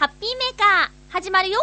ハッピーメーカー、始まるよ。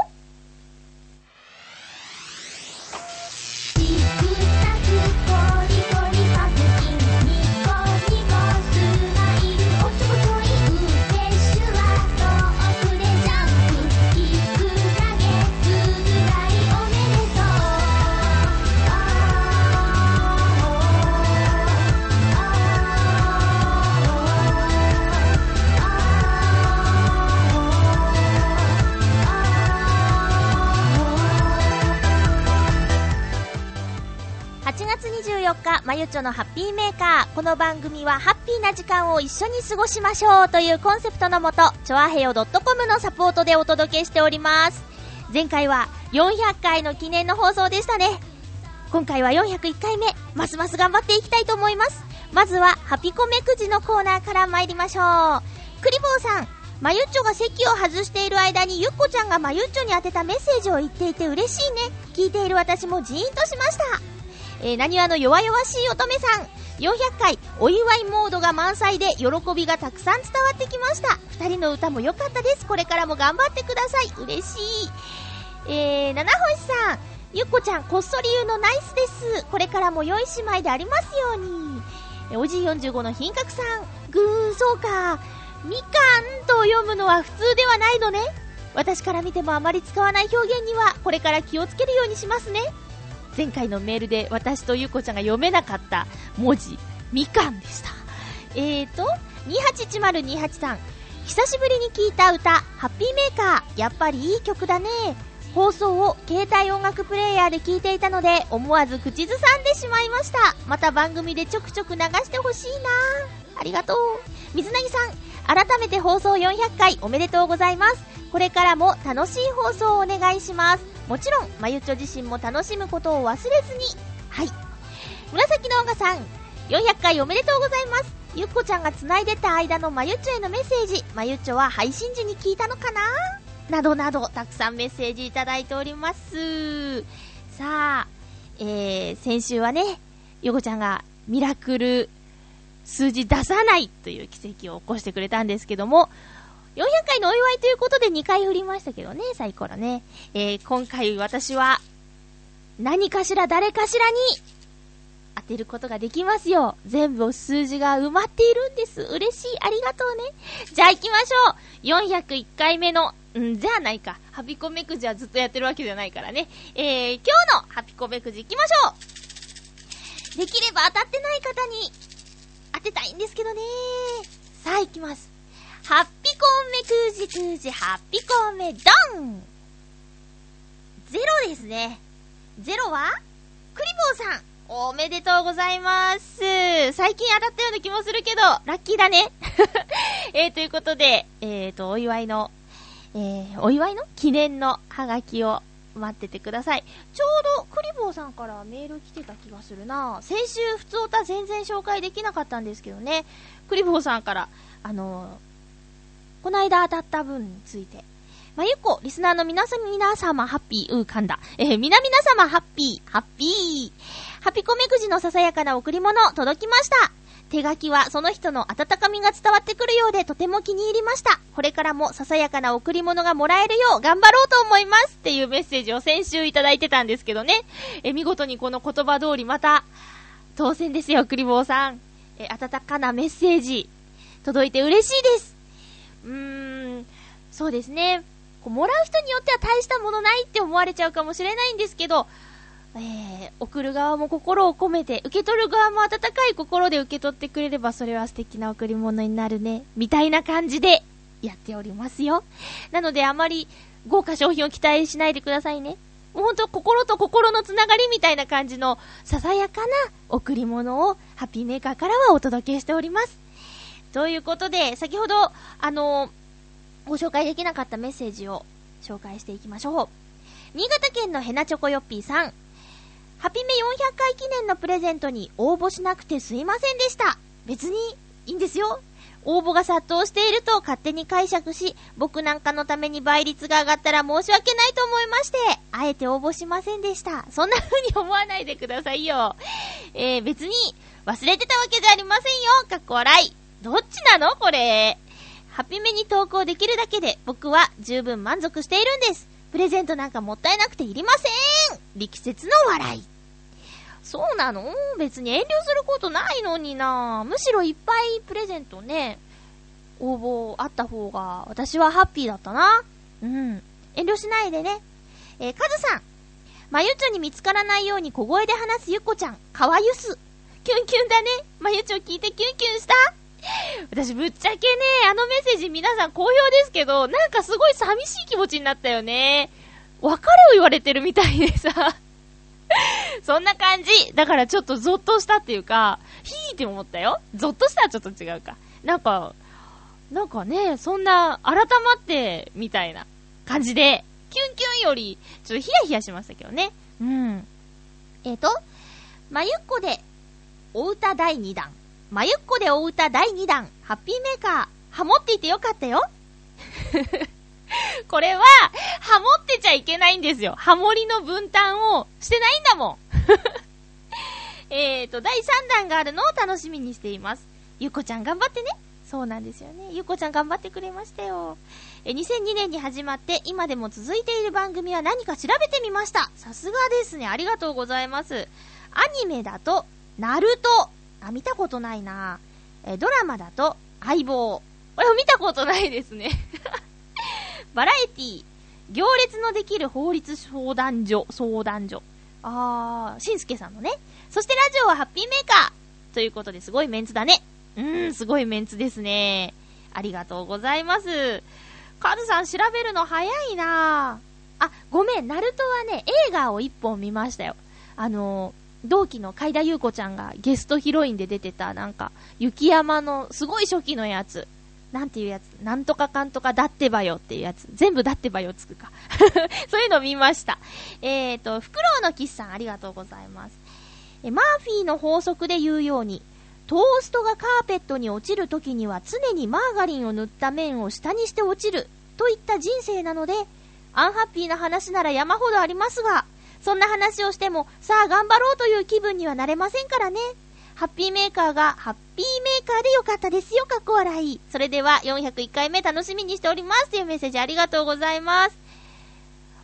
24日、まゆちょのハッピーメーカー。この番組はハッピーな時間を一緒に過ごしましょうというコンセプトのもと、ちょあへよ .com のサポートでお届けしております。前回は400回の記念の放送でしたね。今回は401回目、ますます頑張っていきたいと思います。まずは、ハピコメくじのコーナーから参りましょう。クリボーさん、まゆっちょが席を外している間にゆっこちゃんがまゆっちょに宛てたメッセージを言っていて嬉しいね。聞いている私もジーンとしました。えー、何話の弱々しい乙女さん。400回、お祝いモードが満載で喜びがたくさん伝わってきました。二人の歌も良かったです。これからも頑張ってください。嬉しい。えー、七星さん。ゆっこちゃん、こっそり言うのナイスです。これからも良い姉妹でありますように。えおじい45の品格さん。ぐー、そうか。みかんと読むのは普通ではないのね。私から見てもあまり使わない表現には、これから気をつけるようにしますね。前回のメールで私とゆっこちゃんが読めなかった文字、みかんでした。えーと、281028さん。久しぶりに聞いた歌、ハッピーメーカー。やっぱりいい曲だね。放送を携帯音楽プレイヤーで聞いていたので、思わず口ずさんでしまいました。また番組でちょくちょく流してほしいなありがとう。水なぎさん、改めて放送400回おめでとうございます。これからも楽しい放送をお願いします。もちろん、まゆちょ自身も楽しむことを忘れずに。はい。紫のオガさん、400回おめでとうございます。ゆっこちゃんが繋いでた間のまゆちょへのメッセージ、まゆちょは配信時に聞いたのかな？などなど、たくさんメッセージいただいております。さあ、えー、先週はね、ゆこちゃんがミラクル数字出さないという奇跡を起こしてくれたんですけども、400回のお祝いということで2回振りましたけどね、サイコロね。えー、今回私は、何かしら誰かしらに、当てることができますよ。全部数字が埋まっているんです。嬉しい。ありがとうね。じゃあ行きましょう。401回目の、んじゃあないか。ハピコメくじはずっとやってるわけじゃないからね。えー、今日のハピコメくじ行きましょう。できれば当たってない方に、当てたいんですけどね。さあ行きます。ハッピコンメくじくじ、ハッピコンメドンゼロですね。ゼロは、クリボーさん。おめでとうございます。最近当たったような気もするけど、ラッキーだね。えー、ということで、えーと、お祝いの、えー、お祝いの？記念のハガキを待っててください。ちょうど、クリボーさんからメール来てた気がするな先週、普通歌全然紹介できなかったんですけどね。クリボーさんから、あの、この間当たった分について、まゆこ、リスナーの皆様、皆様、ハッピー、うー、噛んだ。えー、皆々様、ハッピー、ハッピー。ハピコメくじのささやかな贈り物、届きました。手書きはその人の温かみが伝わってくるようでとても気に入りました。これからもささやかな贈り物がもらえるよう頑張ろうと思います。っていうメッセージを先週いただいてたんですけどね。え、見事にこの言葉通りまた、当選ですよ、クリボーさん。え、温かなメッセージ、届いて嬉しいです。うーん、そうですね。こうもらう人によっては大したものないって思われちゃうかもしれないんですけど、えー、送る側も心を込めて、受け取る側も温かい心で受け取ってくれればそれは素敵な贈り物になるね、みたいな感じでやっておりますよ。なのであまり豪華商品を期待しないでくださいね。もうほんと心と心のつながりみたいな感じのささやかな贈り物をハッピーメーカーからはお届けしております。ということで、先ほど、あのご紹介できなかったメッセージを紹介していきましょう。新潟県のヘナチョコヨッピーさん。ハピメ400回記念のプレゼントに応募しなくてすいませんでした。別にいいんですよ。応募が殺到していると勝手に解釈し、僕なんかのために倍率が上がったら申し訳ないと思いまして、あえて応募しませんでした。そんな風に思わないでくださいよ。えー、別に忘れてたわけじゃありませんよ。かっこ笑い。どっちなのこれ？ハッピーめに投稿できるだけで僕は十分満足しているんです。プレゼントなんかもったいなくていりません力説の笑い。そうなの？別に遠慮することないのになむしろいっぱいプレゼントね、応募あった方が私はハッピーだったな。うん。遠慮しないでね。えー、カズさん。まゆちょに見つからないように小声で話すゆっこちゃん。かわゆす。キュンキュンだね。まゆちょ聞いてキュンキュンした 私ぶっちゃけね、あのメッセージ皆さん好評ですけど、なんかすごい寂しい気持ちになったよね。別れを言われてるみたいでさ。そんな感じ。だからちょっとゾッとしたっていうか、ヒーって思ったよ。ゾッとしたらちょっと違うか。なんか、なんかね、そんな、改まって、みたいな感じで、キュンキュンより、ちょっとヒヤヒヤしましたけどね。うん。えっ、ー、と、まゆっこで、お歌第2弾。まゆっこでお歌第2弾。ハッピーメーカー。ハモっていてよかったよ。これは、ハモってちゃいけないんですよ。ハモリの分担をしてないんだもん。えっと、第3弾があるのを楽しみにしています。ゆっこちゃん頑張ってね。そうなんですよね。ゆっこちゃん頑張ってくれましたよ。え、2002年に始まって今でも続いている番組は何か調べてみました。さすがですね。ありがとうございます。アニメだと、ナルト。あ、見たことないな。え、ドラマだと、相棒。これを見たことないですね。バラエティ行列のできる法律相談所、相談所。あー、しんすけさんのね。そしてラジオはハッピーメーカーということですごいメンツだね。うーん、すごいメンツですね。ありがとうございます。カズさん調べるの早いなあ、ごめん、ナルトはね、映画を一本見ましたよ。あのー同期の海田優子ちゃんがゲストヒロインで出てた、なんか、雪山のすごい初期のやつ。なんていうやつ？なんとかかんとかだってばよっていうやつ。全部だってばよつくか。そういうの見ました。えっ、ー、と、フクロウのキスさんありがとうございます。え、マーフィーの法則で言うように、トーストがカーペットに落ちる時には常にマーガリンを塗った面を下にして落ちるといった人生なので、アンハッピーな話なら山ほどありますが、そんな話をしても、さあ頑張ろうという気分にはなれませんからね。ハッピーメーカーがハッピーメーカーでよかったですよ、かっこ笑い。それでは401回目楽しみにしておりますというメッセージありがとうございます。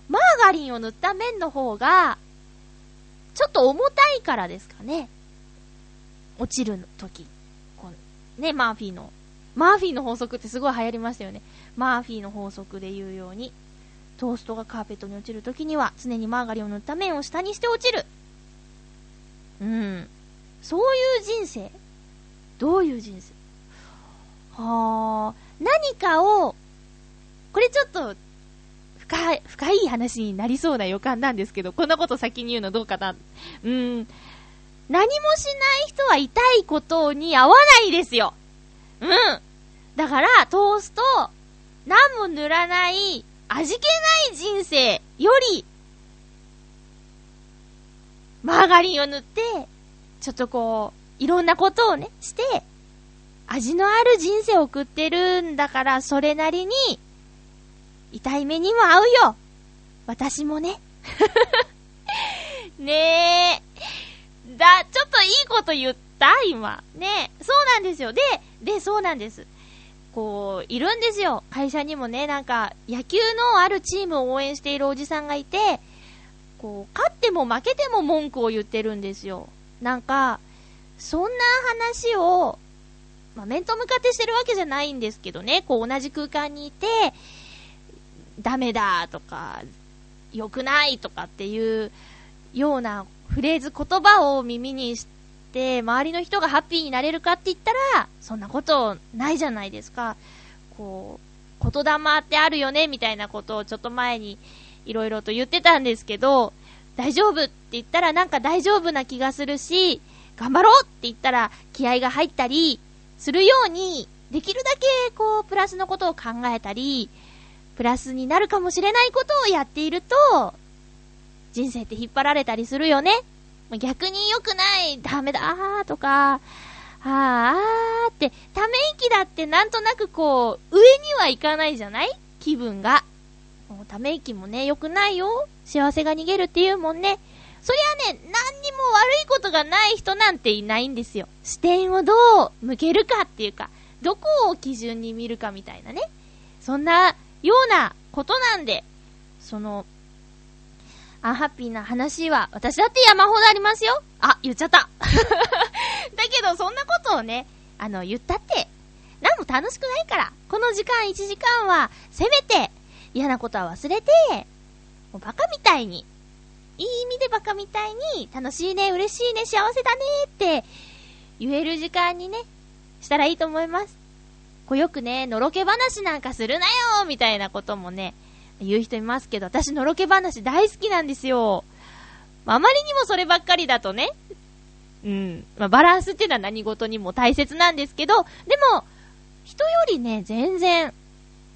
マーガリンを塗った面の方が、ちょっと重たいからですかね。落ちる時。こうね、マーフィーの。マーフィーの法則ってすごい流行りましたよね。マーフィーの法則で言うように。トーストがカーペットに落ちる時には常にマーガリンを塗った面を下にして落ちる。うん。そういう人生どういう人生？はあ、何かを、これちょっと、深い、深い話になりそうな予感なんですけど、こんなこと先に言うのどうかな？うん。何もしない人は痛いことに合わないですよ。うん。だから、トースト、何も塗らない、味気ない人生より、マーガリンを塗って、ちょっとこう、いろんなことをね、して、味のある人生を送ってるんだから、それなりに、痛い目にも合うよ。私もね。ねえ。だ、ちょっといいこと言った今。ねえそうなんですよ。で、で、そうなんです。こう、いるんですよ。会社にもね、なんか、野球のあるチームを応援しているおじさんがいて、こう、勝っても負けても文句を言ってるんですよ。なんか、そんな話を、まあ、面と向かってしてるわけじゃないんですけどね、こう同じ空間にいて、ダメだとか、良くないとかっていうようなフレーズ、言葉を耳にして、周りの人がハッピーになれるかって言ったら、そんなことないじゃないですか。こう、言霊ってあるよね、みたいなことをちょっと前にいろいろと言ってたんですけど、大丈夫って言ったらなんか大丈夫な気がするし、頑張ろうって言ったら気合が入ったりするように、できるだけこう、プラスのことを考えたり、プラスになるかもしれないことをやっていると、人生って引っ張られたりするよね。逆に良くない、ダメだーとか、あーって、ため息だってなんとなくこう、上にはいかないじゃない？気分が。もうため息もね、良くないよ。幸せが逃げるって言うもんね。そりゃね、何にも悪いことがない人なんていないんですよ。視点をどう向けるかっていうか、どこを基準に見るかみたいなね。そんなようなことなんで、その、アンハッピーな話は、私だって山ほどありますよ。あ、言っちゃった。だけど、そんなことをね、あの、言ったって、何も楽しくないから、この時間1時間は、せめて、嫌なことは忘れて、もうバカみたいに、いい意味でバカみたいに、楽しいね、嬉しいね、幸せだねって言える時間にね、したらいいと思います。こうよくね、のろけ話なんかするなよみたいなこともね、言う人いますけど、私のろけ話大好きなんですよ。あまりにもそればっかりだとね、うん、まあ、バランスっていうのは何事にも大切なんですけど、でも、人よりね、全然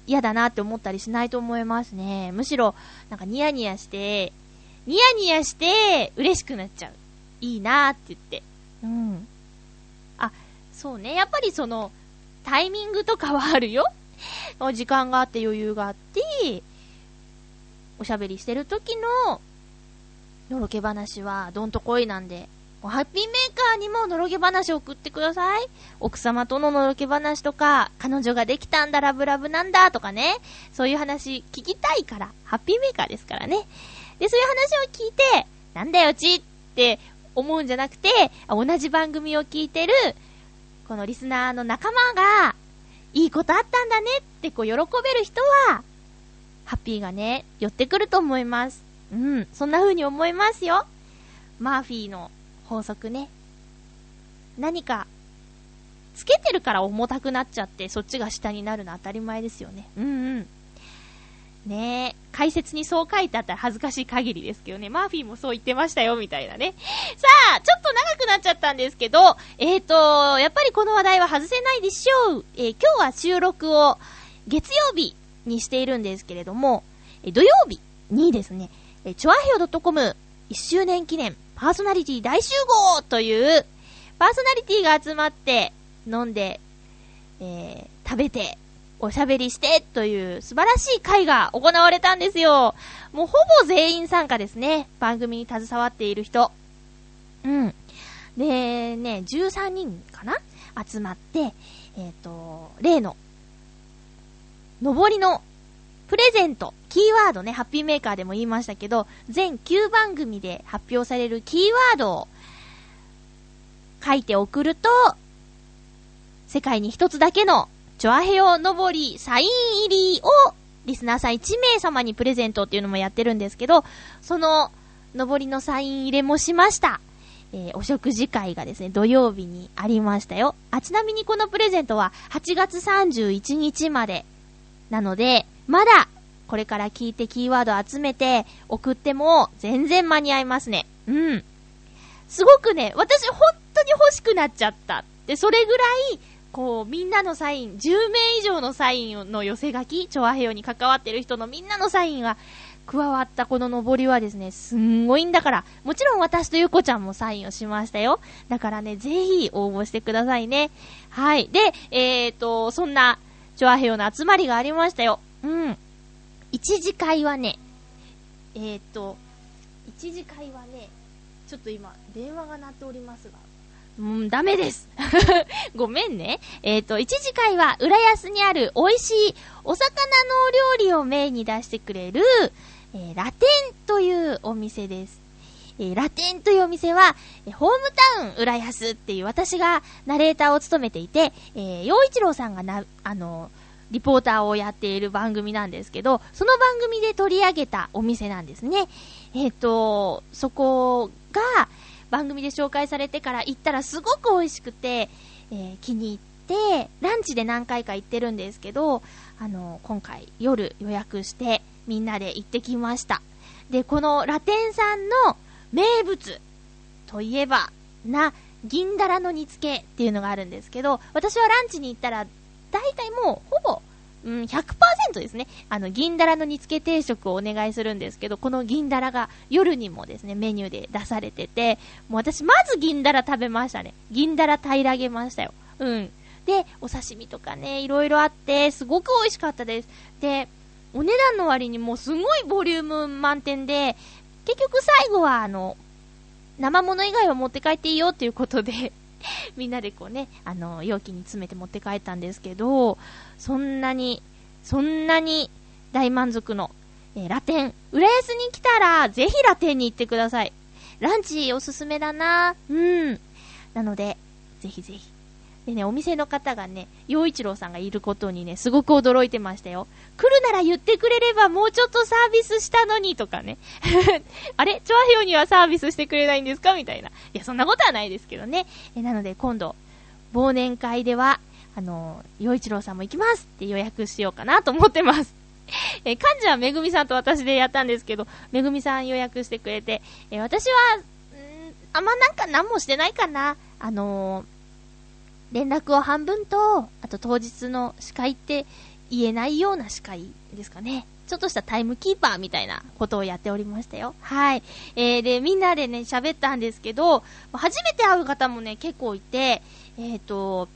嫌だなって思ったりしないと思いますね。むしろ、なんかニヤニヤして、ニヤニヤして嬉しくなっちゃう。いいなーって言って。うん。あ、そうね。やっぱりその、タイミングとかはあるよ。時間があって余裕があって、おしゃべりしてる時の、のろけ話はどんとこいなんで、ハッピーメーカーにものろけ話を送ってください。奥様とののろけ話とか、彼女ができたんだ、ラブラブなんだとかね。そういう話聞きたいから、ハッピーメーカーですからね。で、そういう話を聞いて、なんだよちって思うんじゃなくて、同じ番組を聞いてるこのリスナーの仲間が、いいことあったんだねってこう喜べる人は、ハッピーがね、寄ってくると思います。うん、そんな風に思いますよ。マーフィーの法則ね。何か、つけてるから重たくなっちゃって、そっちが下になるの当たり前ですよね。うんうん。ねえ、解説にそう書いてあったら恥ずかしい限りですけどね、マーフィーもそう言ってましたよ、みたいなね。さあ、ちょっと長くなっちゃったんですけど、えーと、やっぱりこの話題は外せないでしょう。えー、今日は収録を月曜日にしているんですけれども、え、土曜日にですね、え、チョアヘオ .com 1周年記念パーソナリティ大集合という、パーソナリティが集まって、飲んで、えー、食べて、おしゃべりしてという素晴らしい会が行われたんですよ。もうほぼ全員参加ですね。番組に携わっている人。うん。で、ね、13人かな？集まって、えっ、ー、と、例の、上りのプレゼント、キーワードね、ハッピーメーカーでも言いましたけど、全9番組で発表されるキーワードを書いて送ると、世界に一つだけのチョアヘヨのぼりサイン入りをリスナーさん1名様にプレゼントっていうのもやってるんですけど、そののぼりのサイン入れもしました。えー、お食事会がですね、土曜日にありましたよ。あ、ちなみにこのプレゼントは8月31日まで。なので、まだ、これから聞いてキーワード集めて送っても全然間に合いますね。うん。すごくね、私本当に欲しくなっちゃった。で、それぐらいこう、みんなのサイン、10名以上のサインの寄せ書き、チョアヘヨに関わってる人のみんなのサインが加わったこの登りはですね、すんごいんだから、もちろん私とゆこちゃんもサインをしましたよ。だからね、ぜひ応募してくださいね。はい。で、えーと、そんな、チョアヘヨの集まりがありましたよ。うん。一次会はね、えーと、一次会はね、ちょっと今、電話が鳴っておりますが、うん、ダメです。ごめんね。えっ、ー、と、一次会は、浦安にある美味しいお魚のお料理をメインに出してくれる、えー、ラテンというお店です。え、ラテンというお店は、え、ホームタウン浦安っていう私がナレーターを務めていて、え、洋一郎さんがな、あの、リポーターをやっている番組なんですけど、その番組で取り上げたお店なんですね。えっ、と、そこが、番組で紹介されてから行ったらすごく美味しくて、えー、気に入って、ランチで何回か行ってるんですけど、あの、今回夜予約してみんなで行ってきました。で、このラテンさんの名物といえば、な、銀だらの煮付けっていうのがあるんですけど、私はランチに行ったら、大体もうほぼうん、100%ですね。あの、銀だらの煮付け定食をお願いするんですけど、この銀だらが夜にもですね、メニューで出されてて、もう私まず銀だら食べましたね。銀だら平らげましたよ。うん。で、お刺身とかね、いろいろあって、すごく美味しかったです。で、お値段の割にもうすごいボリューム満点で、結局最後はあの、生物以外は持って帰っていいよっていうことで みんなでこうね、あの、容器に詰めて持って帰ったんですけど、そんなに、そんなに大満足の、えー、ラテン。浦安に来たら、ぜひラテンに行ってください。ランチおすすめだなうん。なので、ぜひぜひ。でね、お店の方がね、洋一郎さんがいることにね、すごく驚いてましたよ。来るなら言ってくれればもうちょっとサービスしたのにとかね。あれ？チョアヘヨにはサービスしてくれないんですか？みたいな。いや、そんなことはないですけどね。えなので今度、忘年会では、あの、洋一郎さんも行きますって予約しようかなと思ってます。え幹事はめぐみさんと私でやったんですけど、めぐみさん予約してくれて、え私は、んあんまなんか何もしてないかな。あのー連絡を半分と、あと当日の司会って言えないような司会ですかね。ちょっとしたタイムキーパーみたいなことをやっておりましたよ。はい。えー、で、みんなでね、喋ったんですけど、初めて会う方もね、結構いて、えっ、ー、と、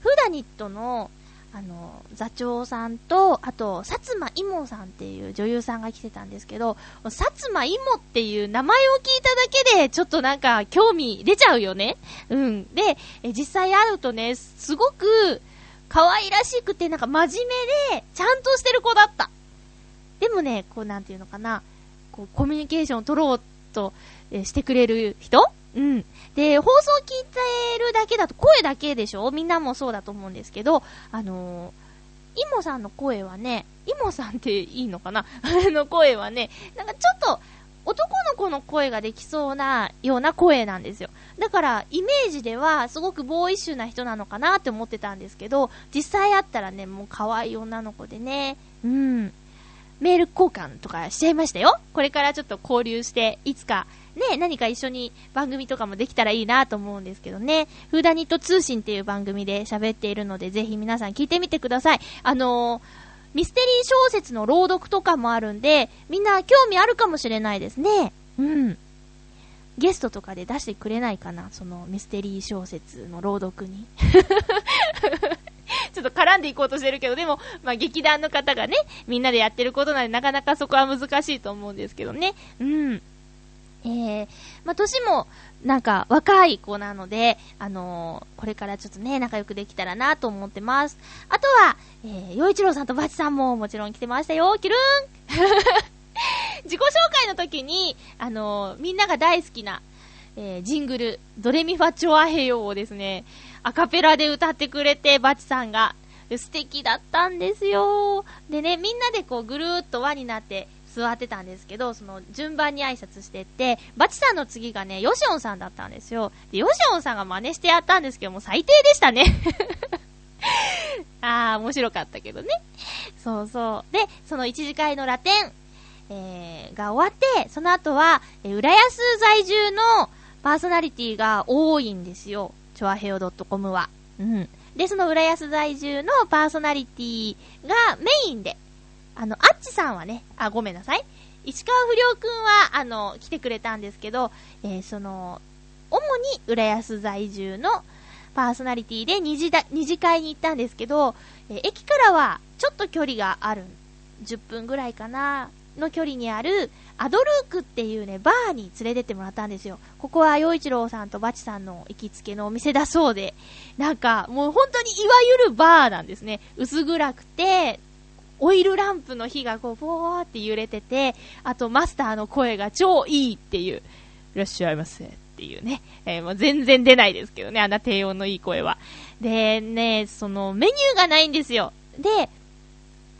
フーダニットの、あの、座長さんと、あと、薩摩いもさんっていう女優さんが来てたんですけど、薩摩いもっていう名前を聞いただけで、ちょっとなんか興味出ちゃうよね。うん。で、え実際会うとね、すごく可愛らしくて、なんか真面目で、ちゃんとしてる子だった。でもね、こうなんていうのかな、こうコミュニケーションを取ろうと、えしてくれる人？うん。で、放送聞いてるだけだと声だけでしょ？みんなもそうだと思うんですけど、あのー、イモさんの声はね、イモさんっていいのかな？あの声はね、なんかちょっと、男の子の声ができそうなような声なんですよ。だから、イメージでは、すごくボーイッシュな人なのかなって思ってたんですけど、実際会ったらね、もう可愛い女の子でね、うん。メール交換とかしちゃいましたよ。これからちょっと交流して、いつかね、何か一緒に番組とかもできたらいいなと思うんですけどね。フーダニット通信っていう番組で喋っているので、ぜひ皆さん聞いてみてください。あのー、ミステリー小説の朗読とかもあるんで、みんな興味あるかもしれないですね。うん。ゲストとかで出してくれないかなそのミステリー小説の朗読に。ちょっと絡んでいこうとしてるけど、でも、まあ、劇団の方がね、みんなでやってることなんで、なかなかそこは難しいと思うんですけどね。うん。えー、まあ、年も、なんか、若い子なので、あのー、これからちょっとね、仲良くできたらなと思ってます。あとは、えー、洋一郎さんとバチさんももちろん来てましたよ。キルーン 自己紹介の時に、あのー、みんなが大好きな、えー、ジングル、ドレミファチョアヘヨをですね、アカペラで歌ってくれて、バチさんが、素敵だったんですよ。でね、みんなでこうぐるーっと輪になって座ってたんですけど、その順番に挨拶してって、バチさんの次がね、ヨシオンさんだったんですよ。で、ヨシオンさんが真似してやったんですけども、最低でしたね。あー、面白かったけどね。そうそう。で、その一次会のラテン、えー、が終わって、その後は、えー、浦安在住のパーソナリティが多いんですよ。チョアヘオ .com は。うん。で、その浦安在住のパーソナリティがメインであの、あっちさんはね、あ、ごめんなさい。石川不良くんは、あの、来てくれたんですけど、えー、その、主に浦安在住のパーソナリティで二次だ二次会に行ったんですけど、えー、駅からはちょっと距離がある。10分ぐらいかな、の距離にある、アドルークっていうね、バーに連れてってもらったんですよ。ここは洋一郎さんとバチさんの行きつけのお店だそうで、なんか、もう本当にいわゆるバーなんですね。薄暗くて、オイルランプの火がこう、ぼーって揺れてて、あとマスターの声が超いいっていう、いらっしゃいませっていうね。えー、もう全然出ないですけどね、あんな低音のいい声は。で、ね、そのメニューがないんですよ。で、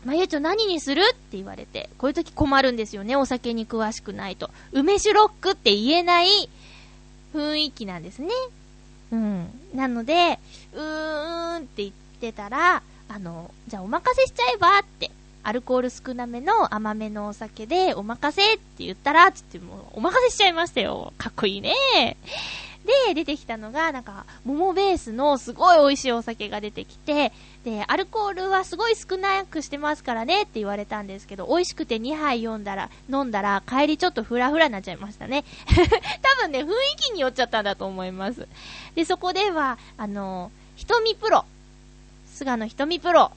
まゆちょ何にするって言われて、こういう時困るんですよね、お酒に詳しくないと。梅酒ロックって言えない雰囲気なんですね。うん。なので、うーんって言ってたら、あの、じゃあお任せしちゃえばって、アルコール少なめの甘めのお酒でお任せって言ったら、つってもうお任せしちゃいましたよ。かっこいいね。で、出てきたのが、なんか、桃ベースのすごい美味しいお酒が出てきて、で、アルコールはすごい少なくしてますからねって言われたんですけど、美味しくて2杯飲んだら、飲んだら、帰りちょっとフラフラになっちゃいましたね。多分ね、雰囲気によっちゃったんだと思います。で、そこでは、あの、瞳プロ菅野瞳プロ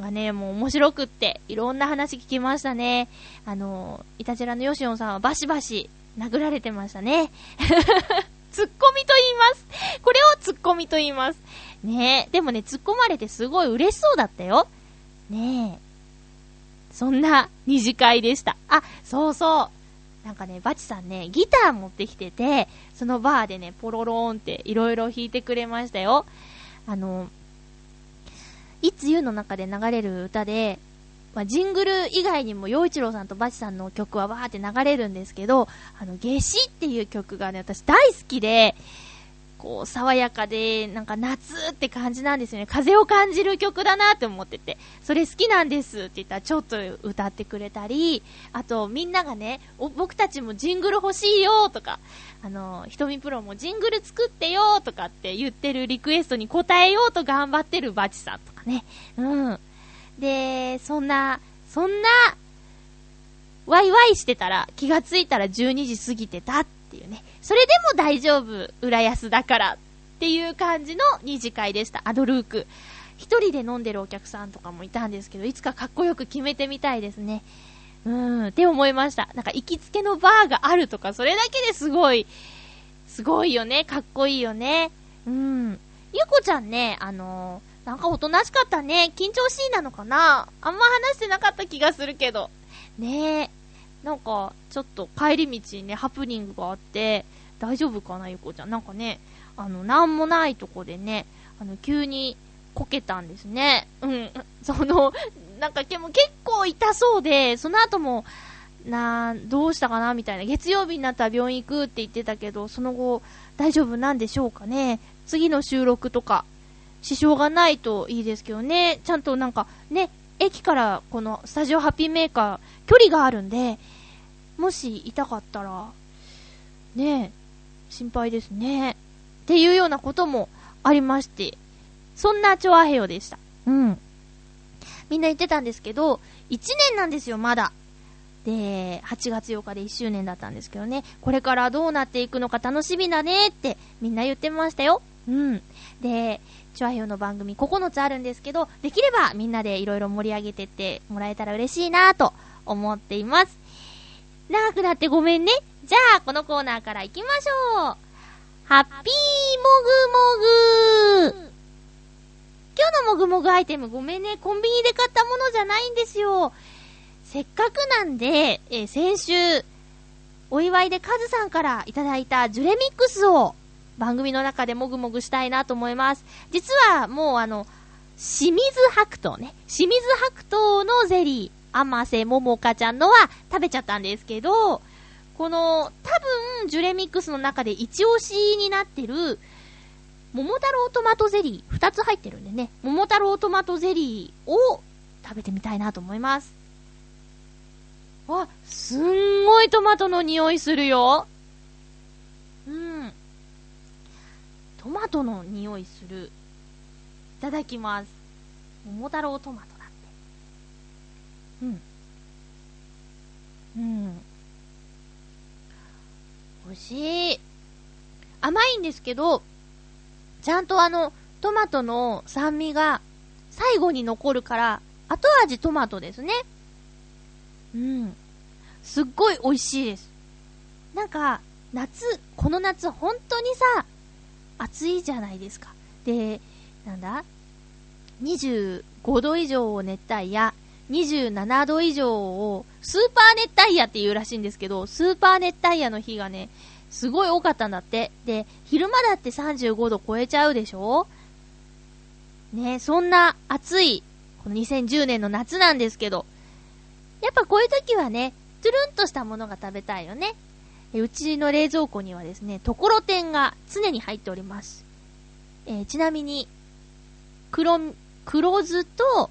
がね、もう面白くって、いろんな話聞きましたね。あの、イタジラのヨシオンさんはバシバシ殴られてましたね。ツッコミと言います。これをツッコミと言います。ねえ。でもね、突っ込まれてすごい嬉しそうだったよ。ねえ。そんな二次会でした。あ、そうそう。なんかね、バチさんね、ギター持ってきてて、そのバーでね、ポロローンっていろいろ弾いてくれましたよ。あの、いつゆの中で流れる歌で、まあ、ジングル以外にも、洋一郎さんとバチさんの曲はわーって流れるんですけど、あの、夏至っていう曲がね、私大好きで、こう、爽やかで、なんか夏って感じなんですよね。風を感じる曲だなって思ってて、それ好きなんですって言ったらちょっと歌ってくれたり、あとみんながね、僕たちもジングル欲しいよとか、あの、ひとみプロもジングル作ってよとかって言ってるリクエストに応えようと頑張ってるバチさんとかね。うん。で、そんな、そんな、ワイワイしてたら気がついたら12時過ぎてたっていうね。それでも大丈夫、浦安だからっていう感じの二次会でした。アドルーク。一人で飲んでるお客さんとかもいたんですけど、いつかかっこよく決めてみたいですね。うーん、って思いました。なんか行きつけのバーがあるとか、それだけですごい、すごいよね。かっこいいよね。うん。ゆこちゃんね、あのー、なんかおとなしかったね。緊張しいなのかなあんま話してなかった気がするけど。ねえ。なんか、ちょっと帰り道にね、ハプニングがあって、大丈夫かな、ゆこちゃん。なんかね、あの、なんもないとこでね、あの、急にこけたんですね。うん。その、なんかでも結構痛そうで、その後も、などうしたかなみたいな。月曜日になったら病院行くって言ってたけど、その後、大丈夫なんでしょうかね。次の収録とか、支障がないといいですけどね。ちゃんとなんか、ね、駅からこのスタジオハッピーメーカー、距離があるんで、もし痛かったら、ね心配ですね。っていうようなこともありまして、そんなチョアヘヨでした。うん。みんな言ってたんですけど、1年なんですよ、まだ。で、8月8日で1周年だったんですけどね、これからどうなっていくのか楽しみだねってみんな言ってましたよ。うん。で、チョアヘヨの番組9つあるんですけど、できればみんなでいろいろ盛り上げてってもらえたら嬉しいなと思っています。長くなってごめんね。じゃあ、このコーナーから行きましょう。ハッピーもぐもぐ今日のもぐもぐアイテムごめんね。コンビニで買ったものじゃないんですよ。せっかくなんで、えー、先週、お祝いでカズさんからいただいたジュレミックスを番組の中でもぐもぐしたいなと思います。実はもうあの、清水白桃ね。清水白桃のゼリー。甘瀬ももかちゃんのは食べちゃったんですけど、この、多分、ジュレミックスの中で一押しになってる、桃太郎トマトゼリー、二つ入ってるんでね、桃太郎トマトゼリーを食べてみたいなと思います。わ、すんごいトマトの匂いするよ。うん。トマトの匂いする。いただきます。桃太郎トマトだって。うん。うん。美味しい。甘いんですけど、ちゃんとあの、トマトの酸味が最後に残るから、後味トマトですね。うん。すっごい美味しいです。なんか、夏、この夏本当にさ、暑いじゃないですか。で、なんだ ?25 度以上を熱帯夜、27度以上をスーパー熱帯夜って言うらしいんですけど、スーパー熱帯夜の日がね、すごい多かったんだって。で、昼間だって35度超えちゃうでしょ？ねそんな暑い、この2010年の夏なんですけど、やっぱこういう時はね、トゥルンとしたものが食べたいよね。うちの冷蔵庫にはですね、ところてんが常に入っております。えー、ちなみに、黒、黒酢と、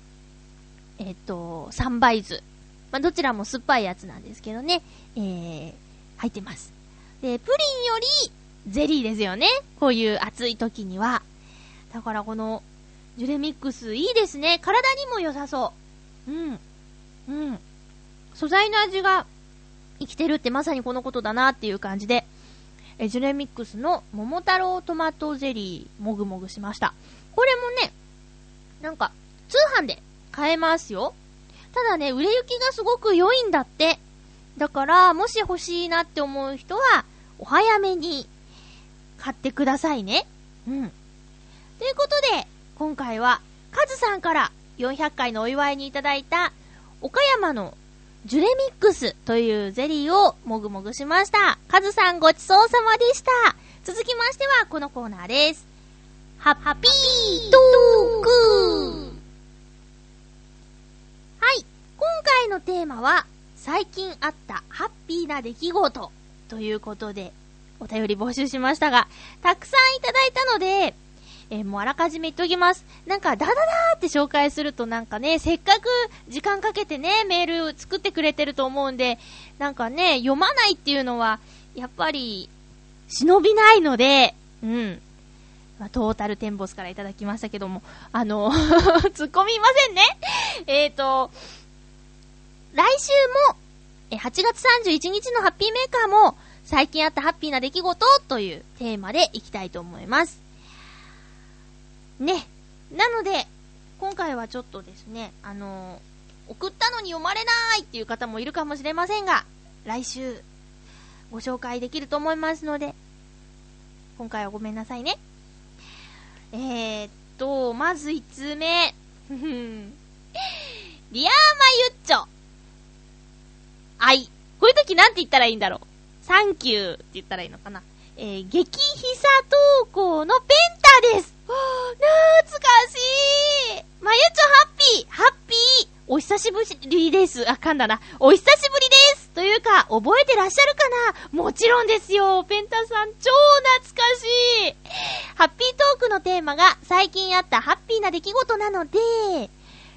えっ、と、三倍酢。まあ、どちらも酸っぱいやつなんですけどね、えー、入ってます。で、プリンよりゼリーですよね。こういう暑い時には。だからこの、ジュレミックスいいですね。体にも良さそう。うん。うん。素材の味が生きてるってまさにこのことだなっていう感じで、えジュレミックスの桃太郎トマトゼリーもぐもぐしました。これもね、なんか、通販で買えますよ。ただね、売れ行きがすごく良いんだって。だから、もし欲しいなって思う人は、お早めに。買ってくださいね。うん。ということで、今回は、カズさんから400回のお祝いにいただいた、岡山のジュレミックスというゼリーをもぐもぐしました。カズさんごちそうさまでした。続きましてはこのコーナーです。ハッピートークはい。今回のテーマは、最近あったハッピーな出来事ということで、お便り募集しましたが、たくさんいただいたので、えー、もうあらかじめ言っておきます。なんか、ダダダーって紹介するとなんかね、せっかく時間かけてね、メール作ってくれてると思うんで、なんかね、読まないっていうのは、やっぱり、忍びないので、うん。ま、トータルテンボスからいただきましたけども、あの 突っ込みませんね。えっ、ー、と、来週も、え、8月31日のハッピーメーカーも、最近あったハッピーな出来事というテーマでいきたいと思います。ね。なので、今回はちょっとですね、あの、送ったのに読まれないっていう方もいるかもしれませんが、来週、ご紹介できると思いますので、今回はごめんなさいね。えー、っと、まず1通目。リアーマユッチョ。あい。こういう時なんて言ったらいいんだろう。サンキューって言ったらいいのかな。えー、激ひさ投稿のペンタです。懐かしいまゆちょハッピーハッピーお久しぶりです。あ、噛んだな。お久しぶりですというか、覚えてらっしゃるかな？もちろんですよ。ペンタさん、超懐かしいハッピートークのテーマが最近あったハッピーな出来事なので、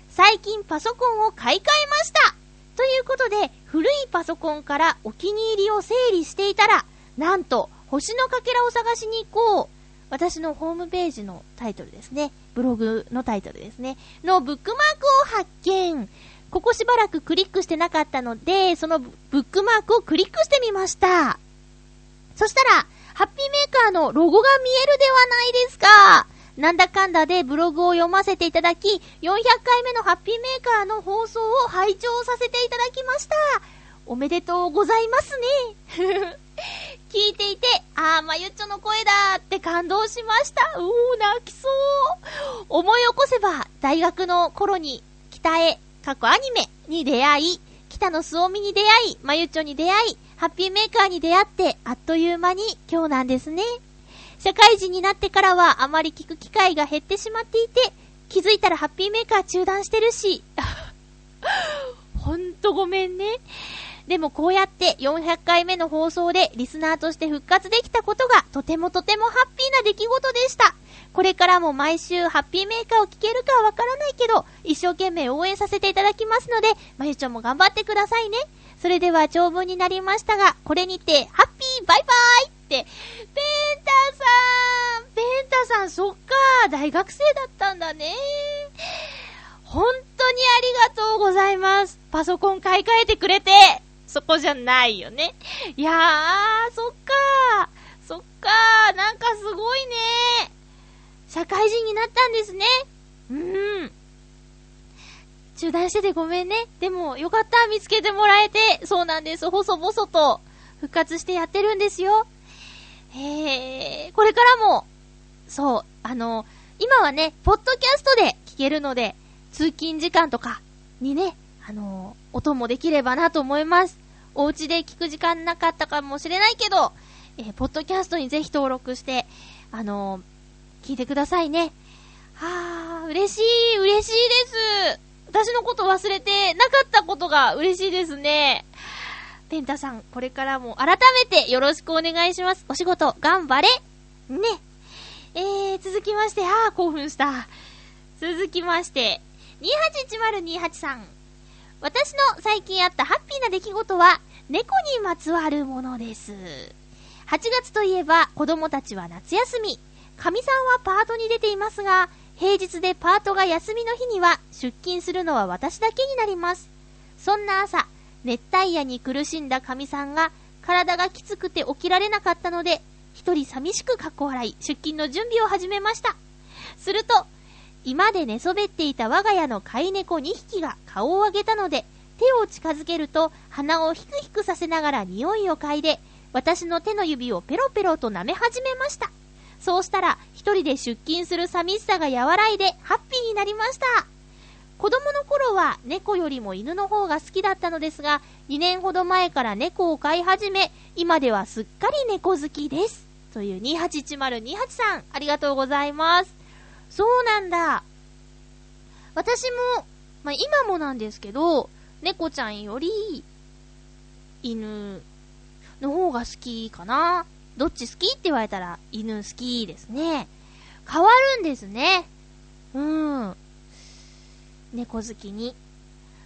最近パソコンを買い替えましたということで、古いパソコンからお気に入りを整理していたら、なんと、星のかけらを探しに行こう私のホームページのタイトルですね。ブログのタイトルですね。のブックマークを発見。ここしばらくクリックしてなかったので、そのブックマークをクリックしてみました。そしたら、ハッピーメーカーのロゴが見えるではないですか。なんだかんだでブログを読ませていただき、400回目のハッピーメーカーの放送を拝聴させていただきました。おめでとうございますね。聞いていて、あー、まゆっちょの声だって感動しました。うー、泣きそう。思い起こせば、大学の頃に、北へ、過去アニメに出会い、北のすおみに出会い、まゆっちょに出会い、ハッピーメーカーに出会って、あっという間に今日なんですね。社会人になってからはあまり聞く機会が減ってしまっていて、気づいたらハッピーメーカー中断してるし。ほんとごめんね。でもこうやって400回目の放送でリスナーとして復活できたことがとてもとてもハッピーな出来事でした。これからも毎週ハッピーメーカーを聞けるかはわからないけど、一生懸命応援させていただきますので、まゆちょんも頑張ってくださいね。それでは長文になりましたが、これにて、ハッピーバイバイって、ペンタさんペンタさん、そっか大学生だったんだね本当にありがとうございます。パソコン買い替えてくれて。そこじゃないよね。いやー、そっかー。そっかー。なんかすごいね社会人になったんですね。うん。中断しててごめんね。でも、よかった。見つけてもらえて。そうなんです。細々と復活してやってるんですよ。へー。これからも、そう、あの、今はね、ポッドキャストで聞けるので、通勤時間とかにね、あの、音もできればなと思います。お家で聞く時間なかったかもしれないけど、えー、ポッドキャストにぜひ登録して、あのー、聞いてくださいね。はあ、嬉しい、嬉しいです。私のこと忘れてなかったことが嬉しいですね。ペンタさん、これからも改めてよろしくお願いします。お仕事、頑張れね。えー、続きまして、ああ、興奮した。続きまして、281028さん。私の最近あったハッピーな出来事は、猫にまつわるものです。8月といえば子供たちは夏休み。神さんはパートに出ていますが、平日でパートが休みの日には出勤するのは私だけになります。そんな朝、熱帯夜に苦しんだ神さんが体がきつくて起きられなかったので、一人寂しくかっこ笑い、出勤の準備を始めました。すると、居間で寝そべっていた我が家の飼い猫2匹が顔を上げたので、手を近づけると鼻をヒクヒクさせながら匂いを嗅いで、私の手の指をペロペロと舐め始めました。そうしたら、一人で出勤する寂しさが和らいで、ハッピーになりました。子供の頃は猫よりも犬の方が好きだったのですが、2年ほど前から猫を飼い始め、今ではすっかり猫好きです。という281028さん、ありがとうございます。そうなんだ。私も、まあ、今もなんですけど、猫ちゃんより、犬の方が好きかな。どっち好きって言われたら、犬好きですね。変わるんですね。うん。猫好きに。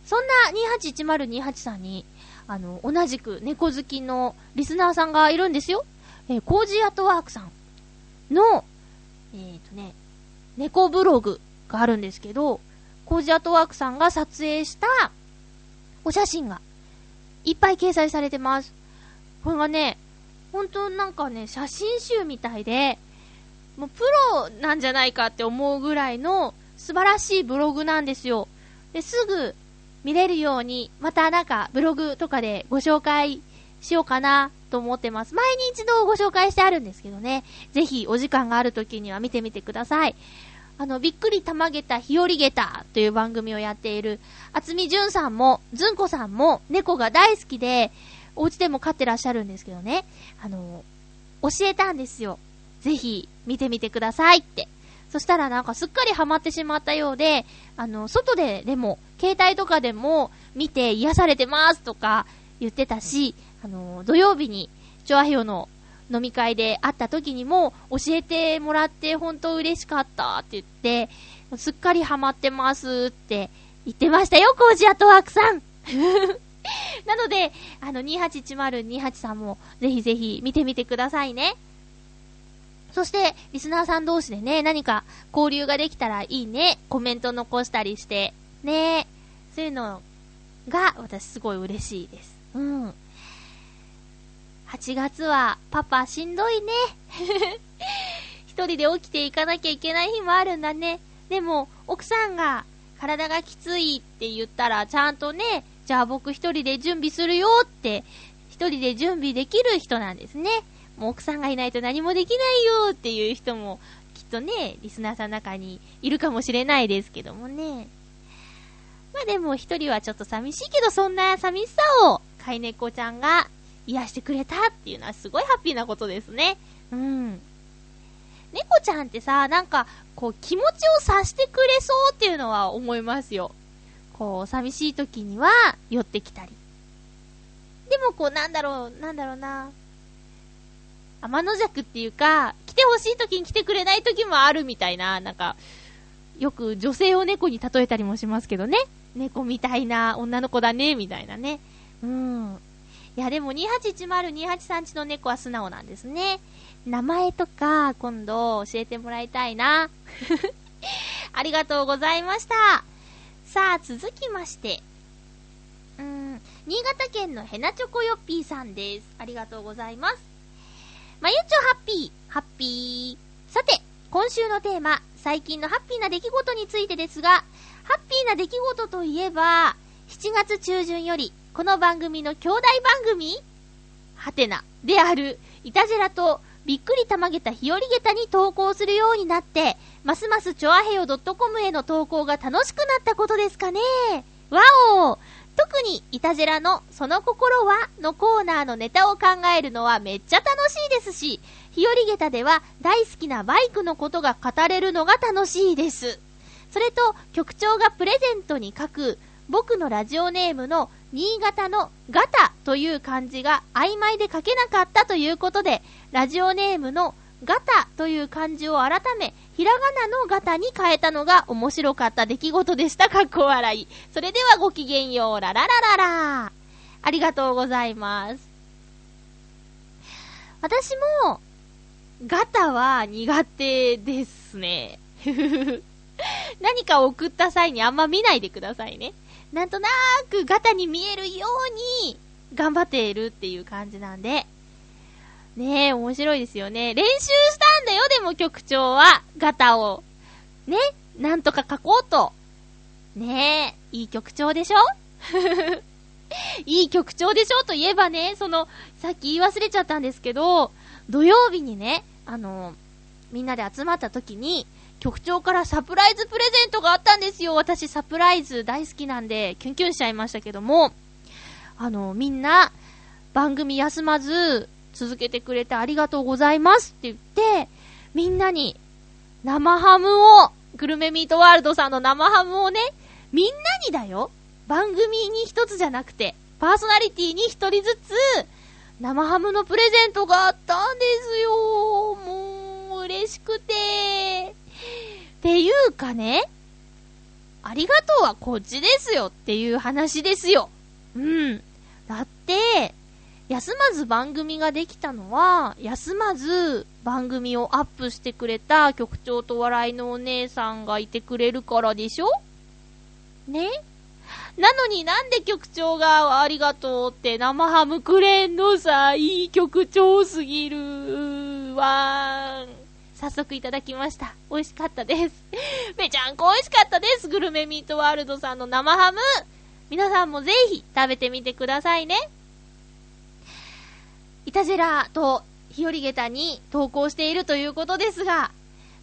そんな281028さんに、あの、同じく猫好きのリスナーさんがいるんですよ。えー、コージーアットワークさんの、えっ、ー、とね、猫ブログがあるんですけど、コージアトワークさんが撮影したお写真がいっぱい掲載されてます。これがね、ほんとなんかね、写真集みたいで、もうプロなんじゃないかって思うぐらいの素晴らしいブログなんですよ。で、すぐ見れるように、またなんかブログとかでご紹介しようかなと思ってます。前に一度ご紹介してあるんですけどね。ぜひお時間がある時には見てみてください。あの、びっくりたまげた日和げたという番組をやっている、厚みじゅんさんも、ずんこさんも猫が大好きで、お家でも飼ってらっしゃるんですけどね。あの、教えたんですよ。ぜひ見てみてくださいって。そしたらなんかすっかりハマってしまったようで、あの、外ででも、携帯とかでも見て癒されてますとか言ってたし、あの、土曜日に、チョアヘヨの飲み会で会った時にも教えてもらって本当嬉しかったって言って、すっかりハマってますって言ってましたよ、コージアットワークさん なので、あの、281028さんもぜひぜひ見てみてくださいね。そして、リスナーさん同士でね、何か交流ができたらいいね。コメント残したりして。ねそういうのが、私すごい嬉しいです。うん。8月は、パパしんどいね。一人で起きていかなきゃいけない日もあるんだね。でも、奥さんが体がきついって言ったら、ちゃんとね、じゃあ僕一人で準備するよって、一人で準備できる人なんですね。もう奥さんがいないと何もできないよっていう人もきっとね、リスナーさんの中にいるかもしれないですけどもね。まあでも一人はちょっと寂しいけど、そんな寂しさを飼い猫ちゃんが癒してくれたっていうのはすごいハッピーなことですね。うん。猫ちゃんってさ、なんか、こう気持ちを察してくれそうっていうのは思いますよ。こう、寂しい時には寄ってきたり。でもこう、なんだろう、なんだろうな。天の弱っていうか、来てほしい時に来てくれない時もあるみたいな、なんか、よく女性を猫に例えたりもしますけどね。猫みたいな女の子だね、みたいなね。うん。いや、でも28102831の猫は素直なんですね。名前とか、今度教えてもらいたいな。ありがとうございました。さあ、続きまして。うん、新潟県のヘナチョコヨッピーさんです。ありがとうございます。まゆちょハッピー、ハッピー。さて、今週のテーマ、最近のハッピーな出来事についてですが、ハッピーな出来事といえば、7月中旬より、この番組の兄弟番組？はてな、である、いたじらと、びっくりたまげた日和げたに投稿するようになって、ますますチョアヘヨ .com への投稿が楽しくなったことですかね？わお特に、いたじらの、その心はのコーナーのネタを考えるのはめっちゃ楽しいですし、日和げたでは大好きなバイクのことが語れるのが楽しいです。それと、局長がプレゼントに書く、僕のラジオネームの新潟のガタという漢字が曖昧で書けなかったということで、ラジオネームのガタという漢字を改め、ひらがなのガタに変えたのが面白かった出来事でした。かっこ笑い。それではごきげんよう、ラララララ。ありがとうございます。私も、ガタは苦手ですね。何か送った際にあんま見ないでくださいね。なんとなーくガタに見えるように頑張っているっていう感じなんで。ねえ、面白いですよね。練習したんだよ、でも局長は。ガタを。ねなんとか書こうと。ねえ、いい局長でしょ？いい曲調でしょといえばね、その、さっき言い忘れちゃったんですけど、土曜日にね、あの、みんなで集まった時に、局長からサプライズプレゼントがあったんですよ。私サプライズ大好きなんで、キュンキュンしちゃいましたけども、あの、みんな、番組休まず、続けてくれてありがとうございますって言って、みんなに、生ハムを、グルメミートワールドさんの生ハムをね、みんなにだよ。番組に一つじゃなくて、パーソナリティに一人ずつ、生ハムのプレゼントがあったんですよ。もう、嬉しくて。っていうかね、ありがとうはこっちですよっていう話ですよ。うん。だって、休まず番組ができたのは、休まず番組をアップしてくれた局長と笑いのお姉さんがいてくれるからでしょ？ねなのになんで局長がありがとうって生ハムくれんのさ、いい局長すぎるわーん。早速いただきました。美味しかったです。めちゃんこ美味しかったです。グルメミートワールドさんの生ハム。皆さんもぜひ食べてみてくださいね。イタジェラと日和下駄に投稿しているということですが、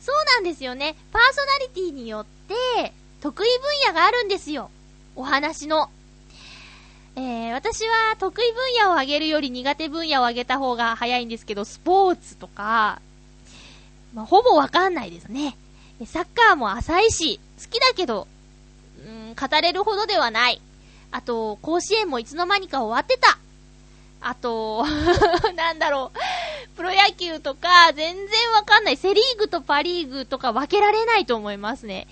そうなんですよね。パーソナリティによって得意分野があるんですよ。お話の。えー、私は得意分野を上げるより苦手分野を上げた方が早いんですけど、スポーツとか、まあ、ほぼわかんないですね。サッカーも浅いし、好きだけど、うん、語れるほどではない。あと、甲子園もいつの間にか終わってた。あと、なんだろう、プロ野球とか全然わかんない。セリーグとパリーグとか分けられないと思いますね。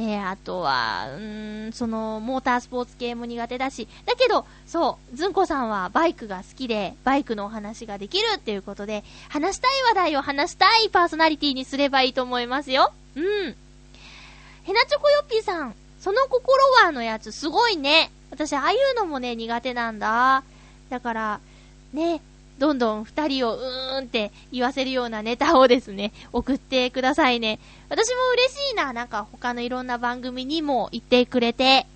えー、あとは、うん、その、モータースポーツ系も苦手だし、だけど、そう、ずんこさんはバイクが好きで、バイクのお話ができるっていうことで、話したい話題を話したいパーソナリティにすればいいと思いますよ。うん。ヘナチョコヨッピーさん、その心はのやつすごいね。私、ああいうのもね、苦手なんだ。だから、ね、どんどん二人をうーんって言わせるようなネタをですね、送ってくださいね。私も嬉しいな、なんか他のいろんな番組にも言ってくれて。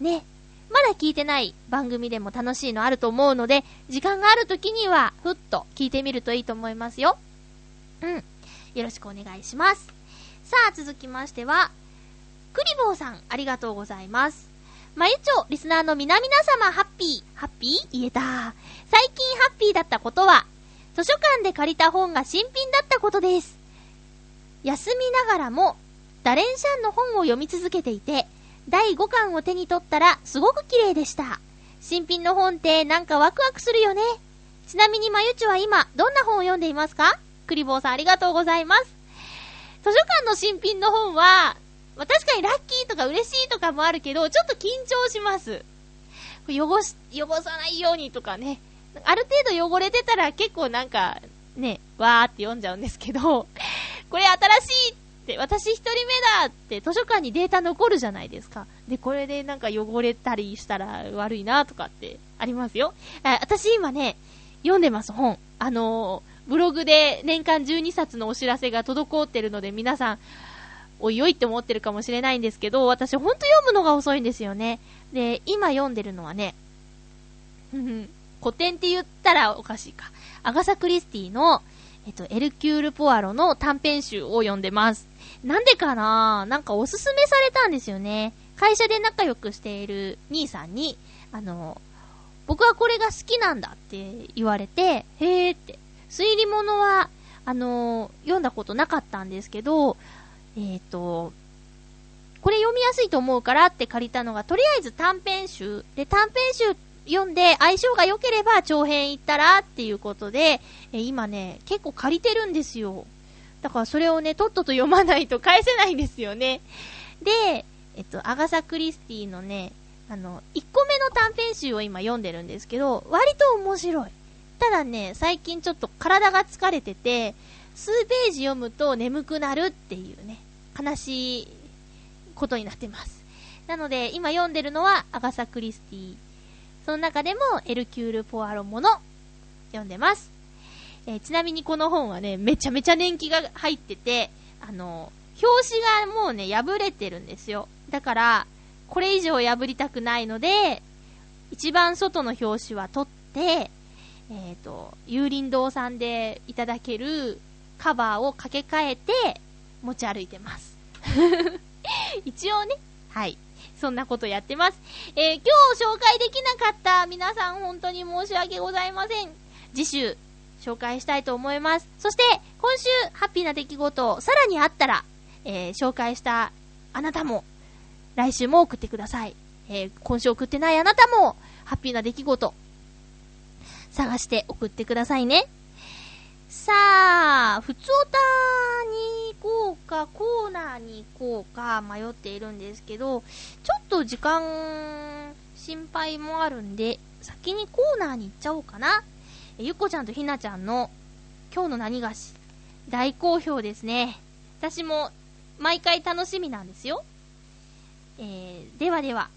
ね。まだ聞いてない番組でも楽しいのあると思うので、時間がある時には、ふっと聞いてみるといいと思いますよ。うん。よろしくお願いします。さあ、続きましては、クリボーさん、ありがとうございます。まゆちょ、リスナーの皆々様、ハッピー、ハッピー？言えた。最近ハッピーだったことは、図書館で借りた本が新品だったことです。休みながらも、ダレンシャンの本を読み続けていて、第5巻を手に取ったらすごく綺麗でした。新品の本ってなんかワクワクするよね。ちなみにまゆちは今、どんな本を読んでいますか？クリボーさんありがとうございます。図書館の新品の本は、まあ、確かにラッキーとか嬉しいとかもあるけど、ちょっと緊張します。汚し、汚さないようにとかね。ある程度汚れてたら結構なんか、ね、わーって読んじゃうんですけど、これ新しいって、私一人目だって図書館にデータ残るじゃないですか。で、これでなんか汚れたりしたら悪いなとかってありますよ。私今ね、読んでます、本。あのー、ブログで年間12冊のお知らせが滞ってるので皆さん、おいおいって思ってるかもしれないんですけど、私ほんと読むのが遅いんですよね。で、今読んでるのはね、古典って言ったらおかしいか。アガサ・クリスティの、えっと、エルキュール・ポアロの短編集を読んでます。なんでかな？なんかおすすめされたんですよね。会社で仲良くしている兄さんに、あの、僕はこれが好きなんだって言われて、へーって。推理物は、あの、読んだことなかったんですけど、えっ、ー、と、これ読みやすいと思うからって借りたのが、とりあえず短編集。で、短編集っ読んで相性が良ければ長編行ったらっていうことで、え今ね、結構借りてるんですよ。だからそれをね、とっとと読まないと返せないんですよね。で、えっと、アガサ・クリスティのね、あの、1個目の短編集を今読んでるんですけど、割と面白い。ただね、最近ちょっと体が疲れてて、数ページ読むと眠くなるっていうね、悲しいことになってます。なので、今読んでるのはアガサ・クリスティ。その中でもエルキュール・ポアロもの読んでます。えー、ちなみにこの本はね、めちゃめちゃ年季が入ってて、あの、表紙がもうね、破れてるんですよ。だから、これ以上破りたくないので、一番外の表紙は取って、えっ、と、有林堂さんでいただけるカバーを掛け替えて持ち歩いてます。一応ね、はい。そんなことやってます。えー今日紹介できなかった皆さん本当に申し訳ございません。次週、紹介したいと思います。そして、今週、ハッピーな出来事、さらにあったら、えー紹介したあなたも、来週も送ってください。えー今週送ってないあなたも、ハッピーな出来事、探して送ってくださいね。さあ、ふつおたにこうか、コーナーに行こうか、迷っているんですけど、ちょっと時間、心配もあるんで、先にコーナーに行っちゃおうかな。ゆっこちゃんとひなちゃんの、今日の何菓子、大好評ですね。私も、毎回楽しみなんですよ。えー、ではでは、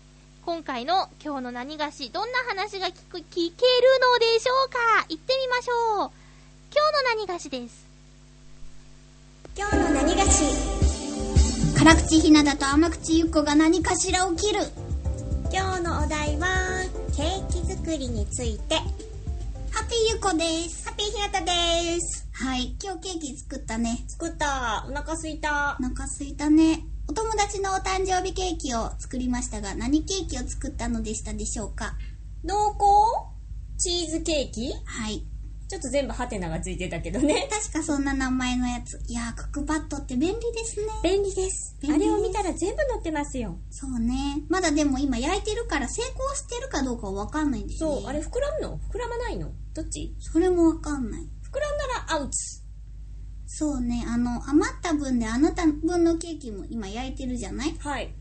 今回の今日の何菓子、どんな話が聞く、聞けるのでしょうか？行ってみましょう。今日の何菓子です。今日の何菓子辛口ひなだと甘口ゆっこが何かしら起きる。今日のお題はケーキ作りについて。ハハッピーゆっこです。ッピーひなたです。はい今日ケーキ作ったね。作った。お腹すいた。お腹すいたね。お友達のお誕生日ケーキを作りましたが何ケーキを作ったのでしたでしょうか？濃厚？チーズケーキ？はいちょっと全部ハテナがついてたけどね。確かそんな名前のやつ。いやークックパッドって便利ですね。便利です。あれを見たら全部載ってますよ。そうね。まだでも今焼いてるから成功してるかどうかわかんないんですね。そうあれ膨らむの？膨らまないの？どっち？それもわかんない。膨らんだらアウツ。そうね。あの余った分であなた分のケーキも今焼いてるじゃない？はい。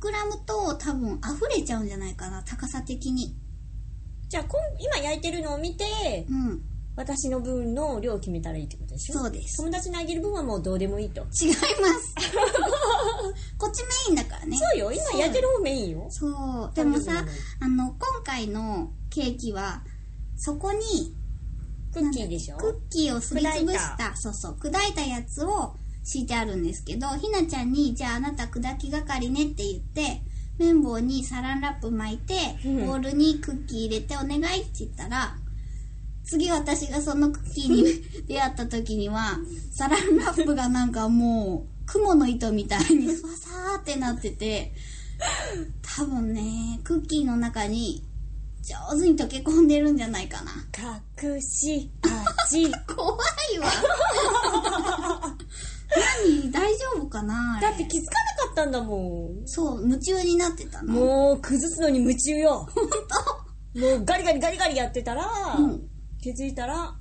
膨らむと多分溢れちゃうんじゃないかな高さ的に。じゃあこん今焼いてるのを見てうん私の分の量を決めたらいいってことでしょ？そうです。友達にあげる分はもうどうでもいいと。違います。こっちメインだからね。そうよ。今焼いてる方メインよ。そう。でもさあの今回のケーキはそこにクッキーでしょ？クッキーをすりつぶした。そうそう。砕いたやつを敷いてあるんですけどひなちゃんに「じゃああなた砕き係ね」って言って綿棒にサランラップ巻いてうん。ボウルにクッキー入れて「お願い」って言ったら次私がそのクッキーに出会った時にはサランラップがなんかもう雲の糸みたいにスワサーってなってて多分ねクッキーの中に上手に溶け込んでるんじゃないかな。隠し味。怖いわ。何？大丈夫かな？だって気づかなかったんだもそう夢中になってたんの。もう崩すのに夢中よ。もうガリガリガリガリやってたら、うん気づいたら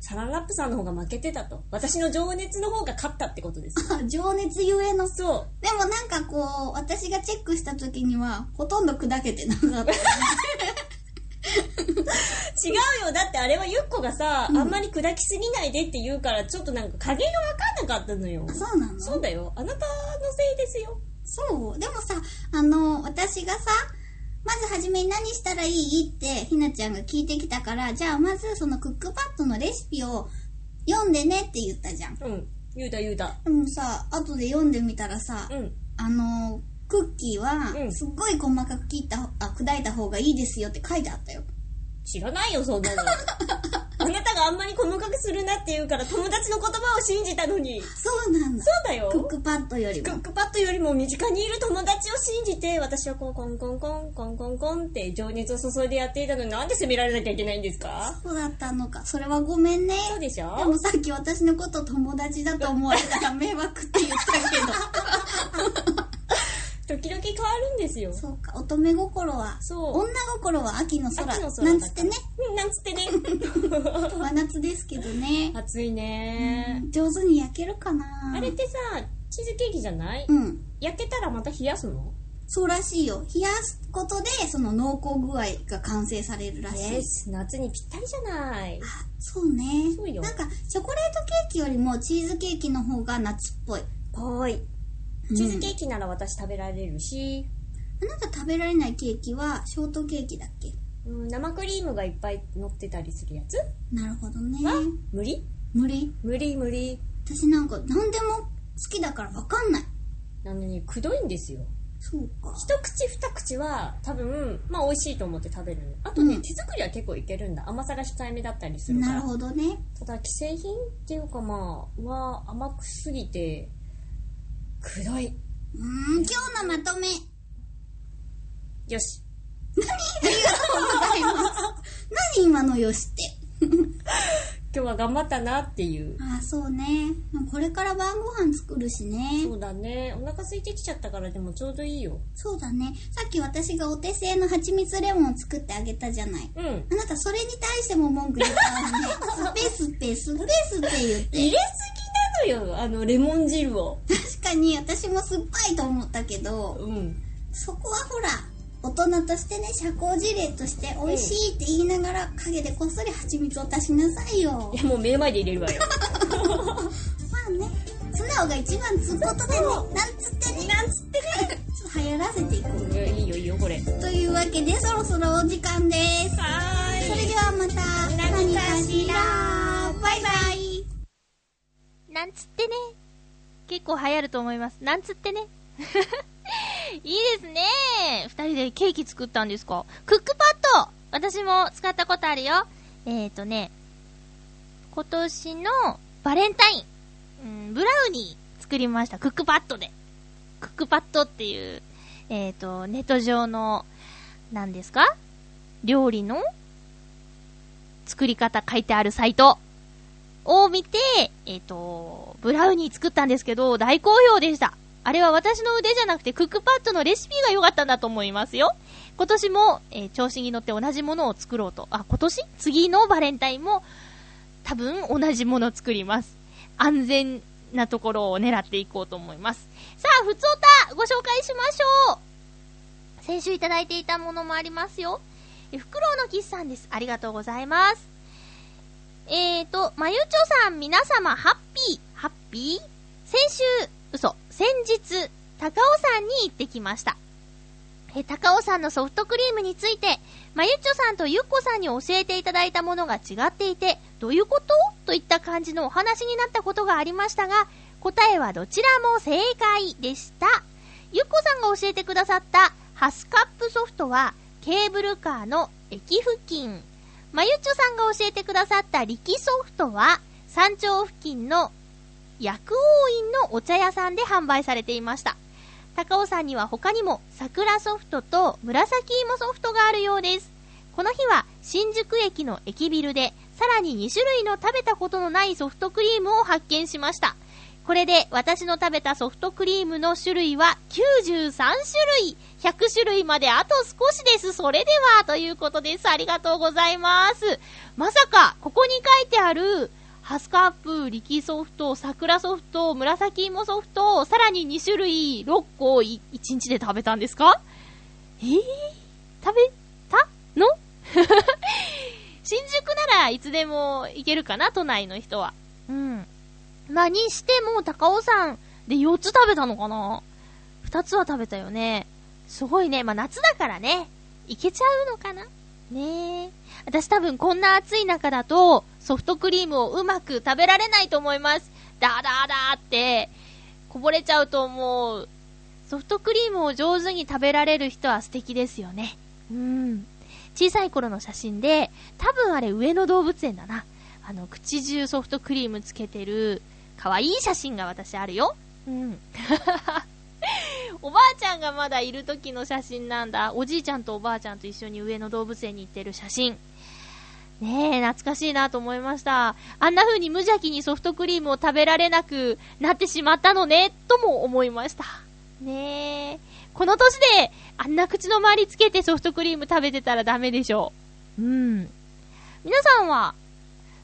サランラップさんの方が負けてたと。私の情熱の方が勝ったってことです。あ 情熱ゆえの。そでもなんかこう私がチェックした時にはほとんど砕けてなかった。う 違うよ。だってあれはゆっこがさ、あんまり砕きすぎないでって言うからちょっとなんか加減が分かんなかったのよ。そうなの？そうだよ。あなたのせいですよ。そう。でもさあの私がさまずはじめに何したらいい？ってひなちゃんが聞いてきたからじゃあまずそのクックパッドのレシピを読んでねって言ったじゃん。うん。言うた言うた。でもさ後で読んでみたらさ、うん。あのクッキーはうん。すっごい細かく切ったあ砕いた方がいいですよって書いてあったよ。知らないよそんなの。あ なたがあんまり細かくするなって言うから友達の言葉を信じたのに。そうなんだ。そうだよ。クックパッドよりも。クックパッドよりも身近にいる友達を信じて私はこうコンコンコンコンコンコンって情熱を注いでやっていたのになんで責められなきゃいけないんですか？そうだったのか。それはごめんね。そうでしょ。でもさっき私のこと友達だと思われたら迷惑って言ったけど時々変わるんですよ。そうか。乙女心はそう。女心は秋の空。秋の空なんつってね。うんなんつってね。真夏ですけどね、暑いね。上手に焼けるかな。あれってさチーズケーキじゃない？うん。焼けたらまた冷やすの？そうらしいよ。冷やすことでその濃厚具合が完成されるらしい、です夏にぴったりじゃない。あそうね。そうよ。なんかチョコレートケーキよりもチーズケーキの方が夏っぽい。ぽいチーズケーキなら私食べられるし、あなた食べられないケーキはショートケーキだっけ？うん、生クリームがいっぱい乗ってたりするやつ。なるほどね。は？無理？無理？無理無理。私なんか何でも好きだから分かんない。なのにくどいんですよ。そうか。一口二口は多分、まあ美味しいと思って食べるの。あとね、うん。手作りは結構いけるんだ。甘さが控えめだったりするから。なるほどね。ただ、既製品っていうかまあ、は甘くすぎて、くどい。うーん、今日のまとめ。よし。ありがとうございます。何今のよしって。今日は頑張ったなっていう。ああ、そうね。これから晩ご飯作るしね。そうだね。お腹空いてきちゃったからでもちょうどいいよ。そうだね。さっき私がお手製の蜂蜜レモンを作ってあげたじゃない。うん。あなたそれに対しても文句言ったわね。スペスペスペスペ言って。入れすぎなのよ、あの、レモン汁を。確かに私も酸っぱいと思ったけど、うん。そこはほら、大人としてね、社交辞令として美味しいって言いながら陰でこっそり蜂蜜を足しなさいよい。や、もう目の前で入れるわよ。まあね、素直が一番つうことでね、なんつってね、なんつってね、ちょっと流行らせていこういやいいよいいよ、これ。というわけでそろそろお時間です。はそれではまた何かしら。バイバイ。なんつってね。結構流行ると思います。なんつってね。いいですね。二人でケーキ作ったんですか？クックパッド私も使ったことあるよ。えーとね、今年のバレンタイン、うん、ブラウニー作りました。クックパッドで。クックパッドっていう、えーと、ネット上の、何ですか？料理の作り方書いてあるサイトを見て、えっ、と、ブラウニー作ったんですけど、大好評でした。あれは私の腕じゃなくてクックパッドのレシピが良かったんだと思いますよ。今年も、えー調子に乗って同じものを作ろうと。あ、今年？次のバレンタインも多分同じものを作ります。安全なところを狙っていこうと思います。さあ、ふつおたご紹介しましょう先週いただいていたものもありますよ。えフクロウのキスさんです。ありがとうございます。えーと、まゆちょさん、皆様、ハッピー、ハッピー？先週、嘘、先日、高尾山に行ってきました。え、高尾山のソフトクリームについて、まゆちょさんとゆっこさんに教えていただいたものが違っていて、どういうこと？といった感じのお話になったことがありましたが、答えはどちらも正解でした。ゆっこさんが教えてくださったハスカップソフトは、ケーブルカーの駅付近。まゆちょさんが教えてくださった力ソフトは、山頂付近の薬王院のお茶屋さんで販売されていました。高尾山には他にも桜ソフトと紫芋ソフトがあるようです。この日は新宿駅の駅ビルでさらに2種類の食べたことのないソフトクリームを発見しました。これで私の食べたソフトクリームの種類は93種類 !100 種類まであと少しです。それでは、ということです。ありがとうございます。まさか、ここに書いてある、ハスカップ、力ソフト、桜ソフト、紫芋ソフト、さらに2種類6個を1日で食べたんですか？えー、食べたの？新宿ならいつでも行けるかな、都内の人は。うん。ま、にしても、高尾山で4つ食べたのかな ?2 つは食べたよね。すごいね。まあ、夏だからね。いけちゃうのかな？ねえ。私多分こんな暑い中だと、ソフトクリームをうまく食べられないと思います。ダーダーダーって、こぼれちゃうと思う。ソフトクリームを上手に食べられる人は素敵ですよね。うん。小さい頃の写真で、多分あれ上野動物園だな。あの、口中ソフトクリームつけてる、可愛い写真が私あるよ。うん。おばあちゃんがまだいる時の写真なんだ。おじいちゃんとおばあちゃんと一緒に上野動物園に行ってる写真。ねえ、懐かしいなと思いました。あんな風に無邪気にソフトクリームを食べられなくなってしまったのね、とも思いました。ねえ。この年で、あんな口の周りつけてソフトクリーム食べてたらダメでしょう。うん。皆さんは、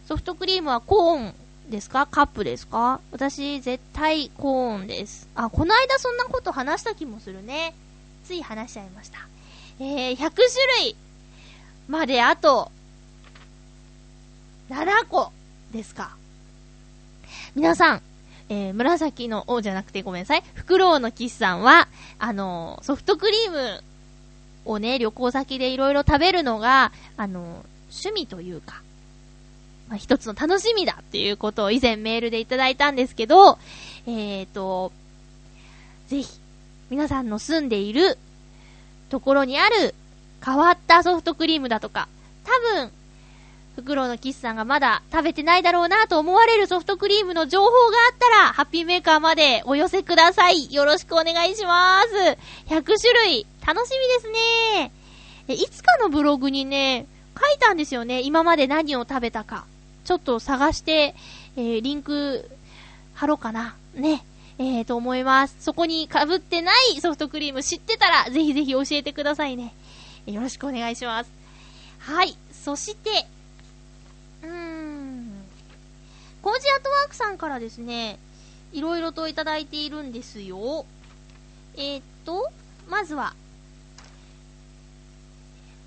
ソフトクリームはコーンですか？カップですか？私、絶対コーンです。あ、この間そんなこと話した気もするね。つい話しちゃいました。えー、100種類まであと、7個ですか？皆さん、えー、紫の、お、じゃなくてごめんなさい。フクロウのキスさんは、あのーソフトクリームをね、旅行先でいろいろ食べるのが、あのー趣味というか、まあ、一つの楽しみだっていうことを以前メールでいただいたんですけど、えーと、ぜひ、皆さんの住んでいるところにある変わったソフトクリームだとか、多分、フクロウのキスさんがまだ食べてないだろうなと思われるソフトクリームの情報があったら、ハッピーメーカーまでお寄せください。よろしくお願いします。100種類、楽しみですね。いつかのブログにね、書いたんですよね。今まで何を食べたか。ちょっと探して、えー、リンク、貼ろうかな。ね。えー、と思います。そこに被ってないソフトクリーム知ってたら、ぜひぜひ教えてくださいね。よろしくお願いします。はい。そして、うーん。コージアートワークさんからですね、いろいろといただいているんですよ。えー、っと、まずは、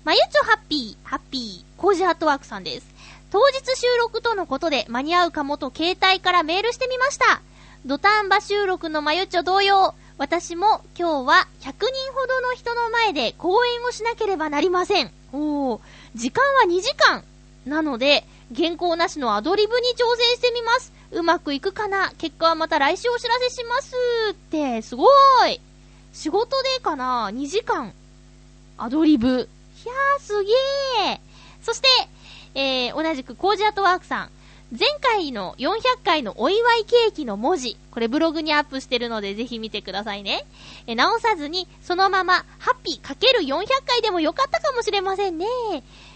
まゆちょハッピー、ハッピー、コージアートワークさんです。当日収録とのことで間に合うかもと携帯からメールしてみました。土壇場収録のまゆちょ同様、私も今日は100人ほどの人の前で講演をしなければなりません。おー、時間は2時間。なので、原稿なしのアドリブに挑戦してみます。うまくいくかな？結果はまた来週お知らせします。って、すごーい。仕事でかな ?2 時間。アドリブ。いやー、すげー。そして、えー、同じくコージアートワークさん。前回の400回のお祝いケーキの文字、これブログにアップしてるのでぜひ見てくださいね。え直さずに、そのまま、ハッピーかける400回でもよかったかもしれませんね。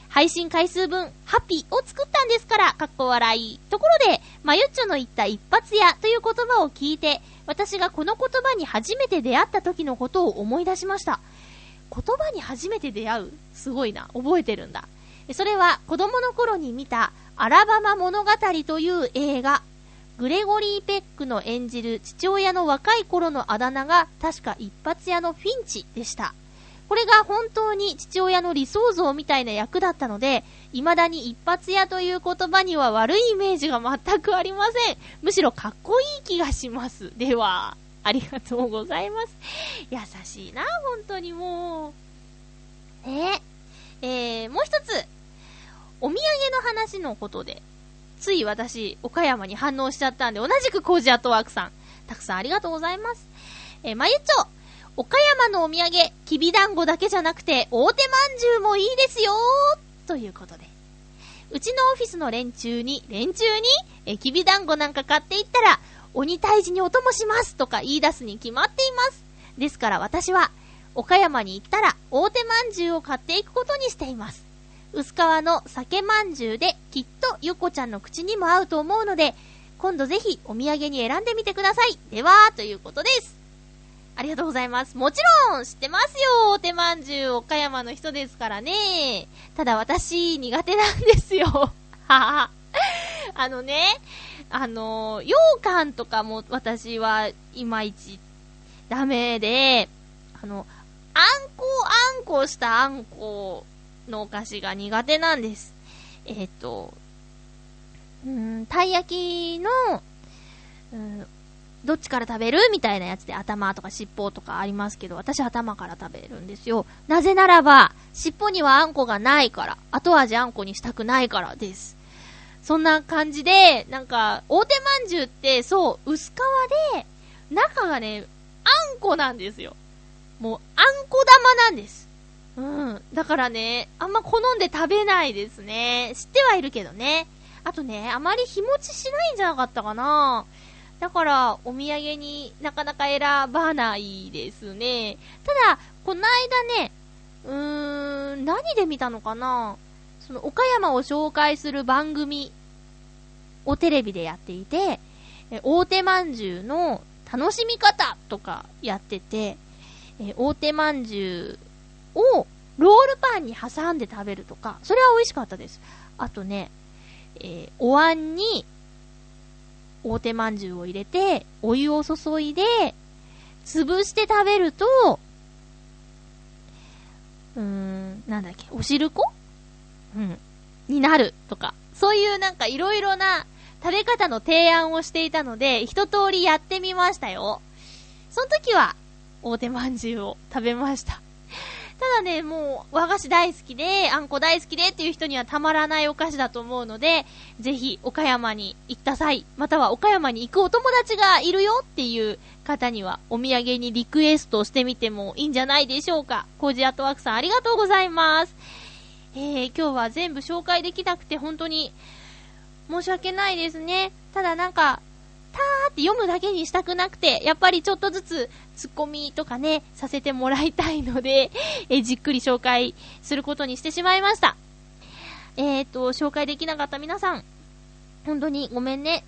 配信回数分、ハッピーを作ったんですから、かっこ笑い。ところで、まゆっちょの言った一発屋という言葉を聞いて、私がこの言葉に初めて出会った時のことを思い出しました。言葉に初めて出会う？すごいな。覚えてるんだ。それは子供の頃に見たアラバマ物語という映画。グレゴリー・ペックの演じる父親の若い頃のあだ名が確か一発屋のフィンチでした。これが本当に父親の理想像みたいな役だったので、未だに一発屋という言葉には悪いイメージが全くありません。むしろかっこいい気がします。では。ありがとうございます。優しいな、本当にもう。ねえー、もう一つ、お土産の話のことで、つい私、岡山に反応しちゃったんで、同じくコージアットワークさん、たくさんありがとうございます。えー、まゆっちょ、岡山のお土産、きびだんごだけじゃなくて、大手まんじゅうもいいですよということで。うちのオフィスの連中に、連中に、え、きびだんごなんか買っていったら、鬼退治にお供しますとか言い出すに決まっています。ですから私は、岡山に行ったら大手まんじゅうを買っていくことにしています。薄皮の酒まんじゅうできっとゆこちゃんの口にも合うと思うので、今度ぜひお土産に選んでみてください。では、ということです。ありがとうございます。もちろん知ってますよ。大手まんじゅう岡山の人ですからね。ただ私苦手なんですよ。はは。あのね、あの、羊羹とかも私はいまいちダメで、あの、あんこあんこしたあんこのお菓子が苦手なんです。えっ、ー、と、うん、たい焼きの、うん、どっちから食べるみたいなやつで頭とか尻尾とかありますけど、私頭から食べるんですよ。なぜならば、尻尾にはあんこがないから、後味あんこにしたくないからです。そんな感じで、なんか、大手まんじゅうって、そう、薄皮で、中がね、あんこなんですよ。もう、あんこ玉なんです。うん。だからね、あんま好んで食べないですね。知ってはいるけどね。あとね、あまり日持ちしないんじゃなかったかな。だから、お土産になかなか選ばないですね。ただ、この間ね、うーん、何で見たのかなその岡山を紹介する番組をテレビでやっていて、え大手まんじゅうの楽しみ方とかやってて、え大手まんじゅうをロールパンに挟んで食べるとか、それは美味しかったです。あとね、えー、お椀に大手まんじゅうを入れて、お湯を注いで、潰して食べると、うーん、なんだっけ、お汁粉？うん、になるとか、そういうなんかいろいろな食べ方の提案をしていたので、一通りやってみましたよ。その時は、大手まんじゅうを食べました。ただね、もう和菓子大好きで、あんこ大好きでっていう人にはたまらないお菓子だと思うので、ぜひ岡山に行った際、または岡山に行くお友達がいるよっていう方にはお土産にリクエストしてみてもいいんじゃないでしょうか。コージアットワークさんありがとうございます。えー、今日は全部紹介できなくて本当に申し訳ないですね。ただなんか、たーって読むだけにしたくなくて、やっぱりちょっとずつツッコミとかね、させてもらいたいので、えじっくり紹介することにしてしまいました。えーと、紹介できなかった皆さん、本当にごめんね。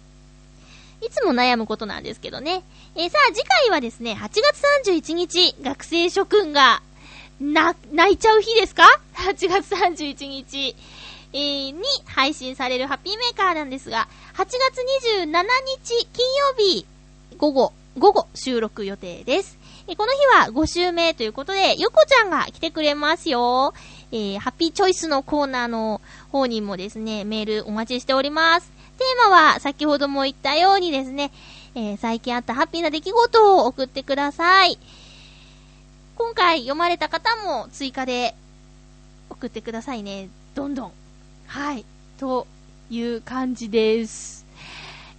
いつも悩むことなんですけどね。えー、さあ次回はですね、8月31日、学生諸君が、な、泣いちゃう日ですか ?8 月31日。えー、に配信されるハッピーメーカーなんですが、8月27日金曜日午後、午後収録予定です。えこの日は5週目ということで、ゆこちゃんが来てくれますよ。えー、ハッピーチョイスのコーナーの方にもですね、メールお待ちしております。テーマは先ほども言ったようにですね、えー、最近あったハッピーな出来事を送ってください。今回読まれた方も追加で送ってくださいね。どんどん。はい。という感じです。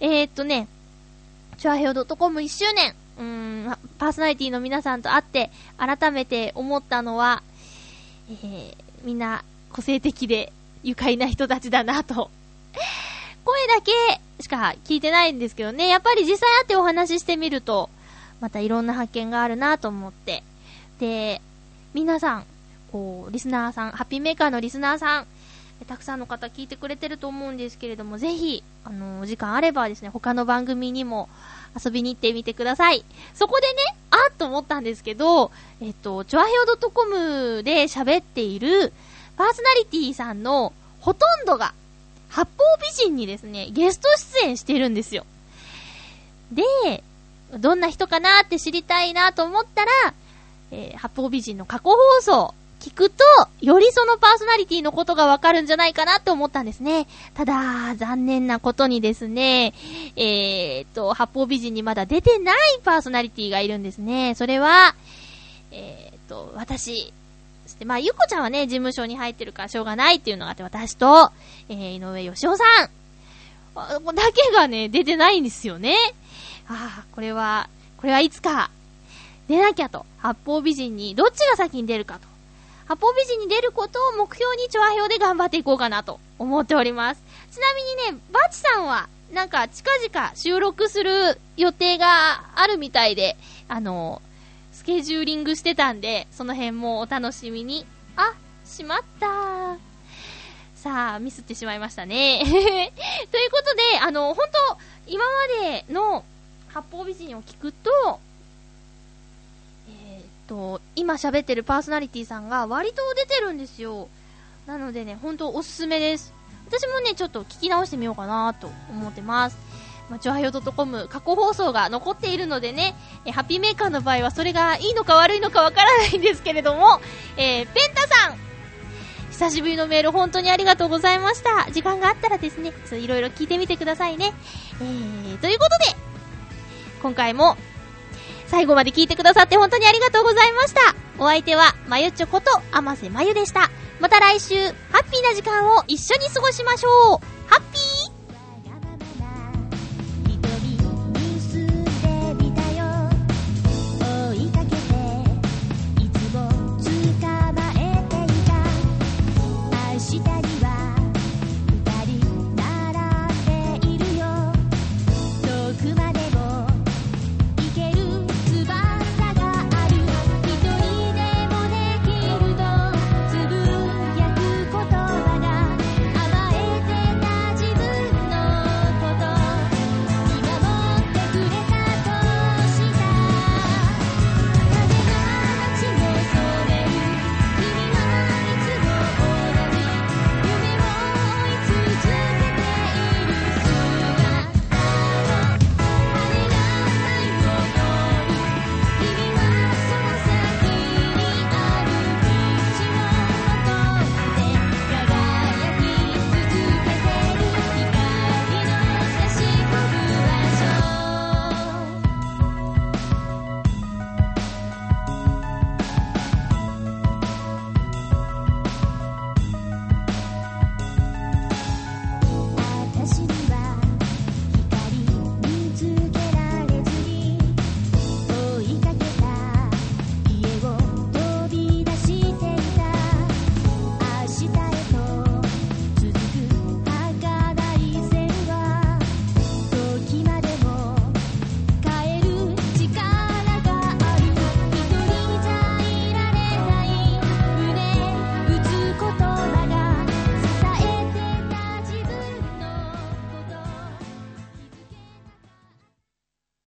えー、っとね、チョアヘオ .com1 周年、うん、パーソナリティの皆さんと会って、改めて思ったのは、えー、みんな個性的で愉快な人たちだなと。声だけしか聞いてないんですけどね、やっぱり実際会ってお話ししてみると、またいろんな発見があるなと思って。で、皆さん、こう、リスナーさん、ハッピーメーカーのリスナーさん、たくさんの方聞いてくれてると思うんですけれども、ぜひ、あの、お時間あればですね、他の番組にも遊びに行ってみてください。そこでね、あっと思ったんですけど、えっと、チョアヘオ .com で喋っているパーソナリティさんのほとんどが、八方美人にですね、ゲスト出演してるんですよ。で、どんな人かなって知りたいなと思ったら、えー、八方美人の過去放送聞くと、よりそのパーソナリティのことがわかるんじゃないかなって思ったんですね。ただ、残念なことにですね、えー、っと、八方美人にまだ出てないパーソナリティがいるんですね。それは、えー、っと、私、そしてまあ、ゆこちゃんはね、事務所に入ってるからしょうがないっていうのがあって、私と、えー、井上義雄さん、だけがね、出てないんですよね。ああ、これは、これはいつか、出なきゃと。八方美人に、どっちが先に出るかと。八方美人に出ることを目標に調和表で頑張っていこうかなと思っております。ちなみにね、バチさんは、なんか近々収録する予定があるみたいで、あの、スケジューリングしてたんで、その辺もお楽しみに。あ、しまったさあ、ミスってしまいましたね。ということで、あの、本当今までの八方美人を聞くと、と、今喋ってるパーソナリティさんが割と出てるんですよ。なのでね、ほんとおすすめです。私もね、ちょっと聞き直してみようかなと思ってます。まあ、ちょはよ .com 過去放送が残っているのでね、えハッピーメーカーの場合はそれがいいのか悪いのかわからないんですけれども、えー、ペンタさん久しぶりのメール本当にありがとうございました。時間があったらですね、いろいろ聞いてみてくださいね。えー、ということで、今回も最後まで聞いてくださって本当にありがとうございました。お相手は、まゆちょこと、あませまゆでした。また来週、ハッピーな時間を一緒に過ごしましょう。ハッピー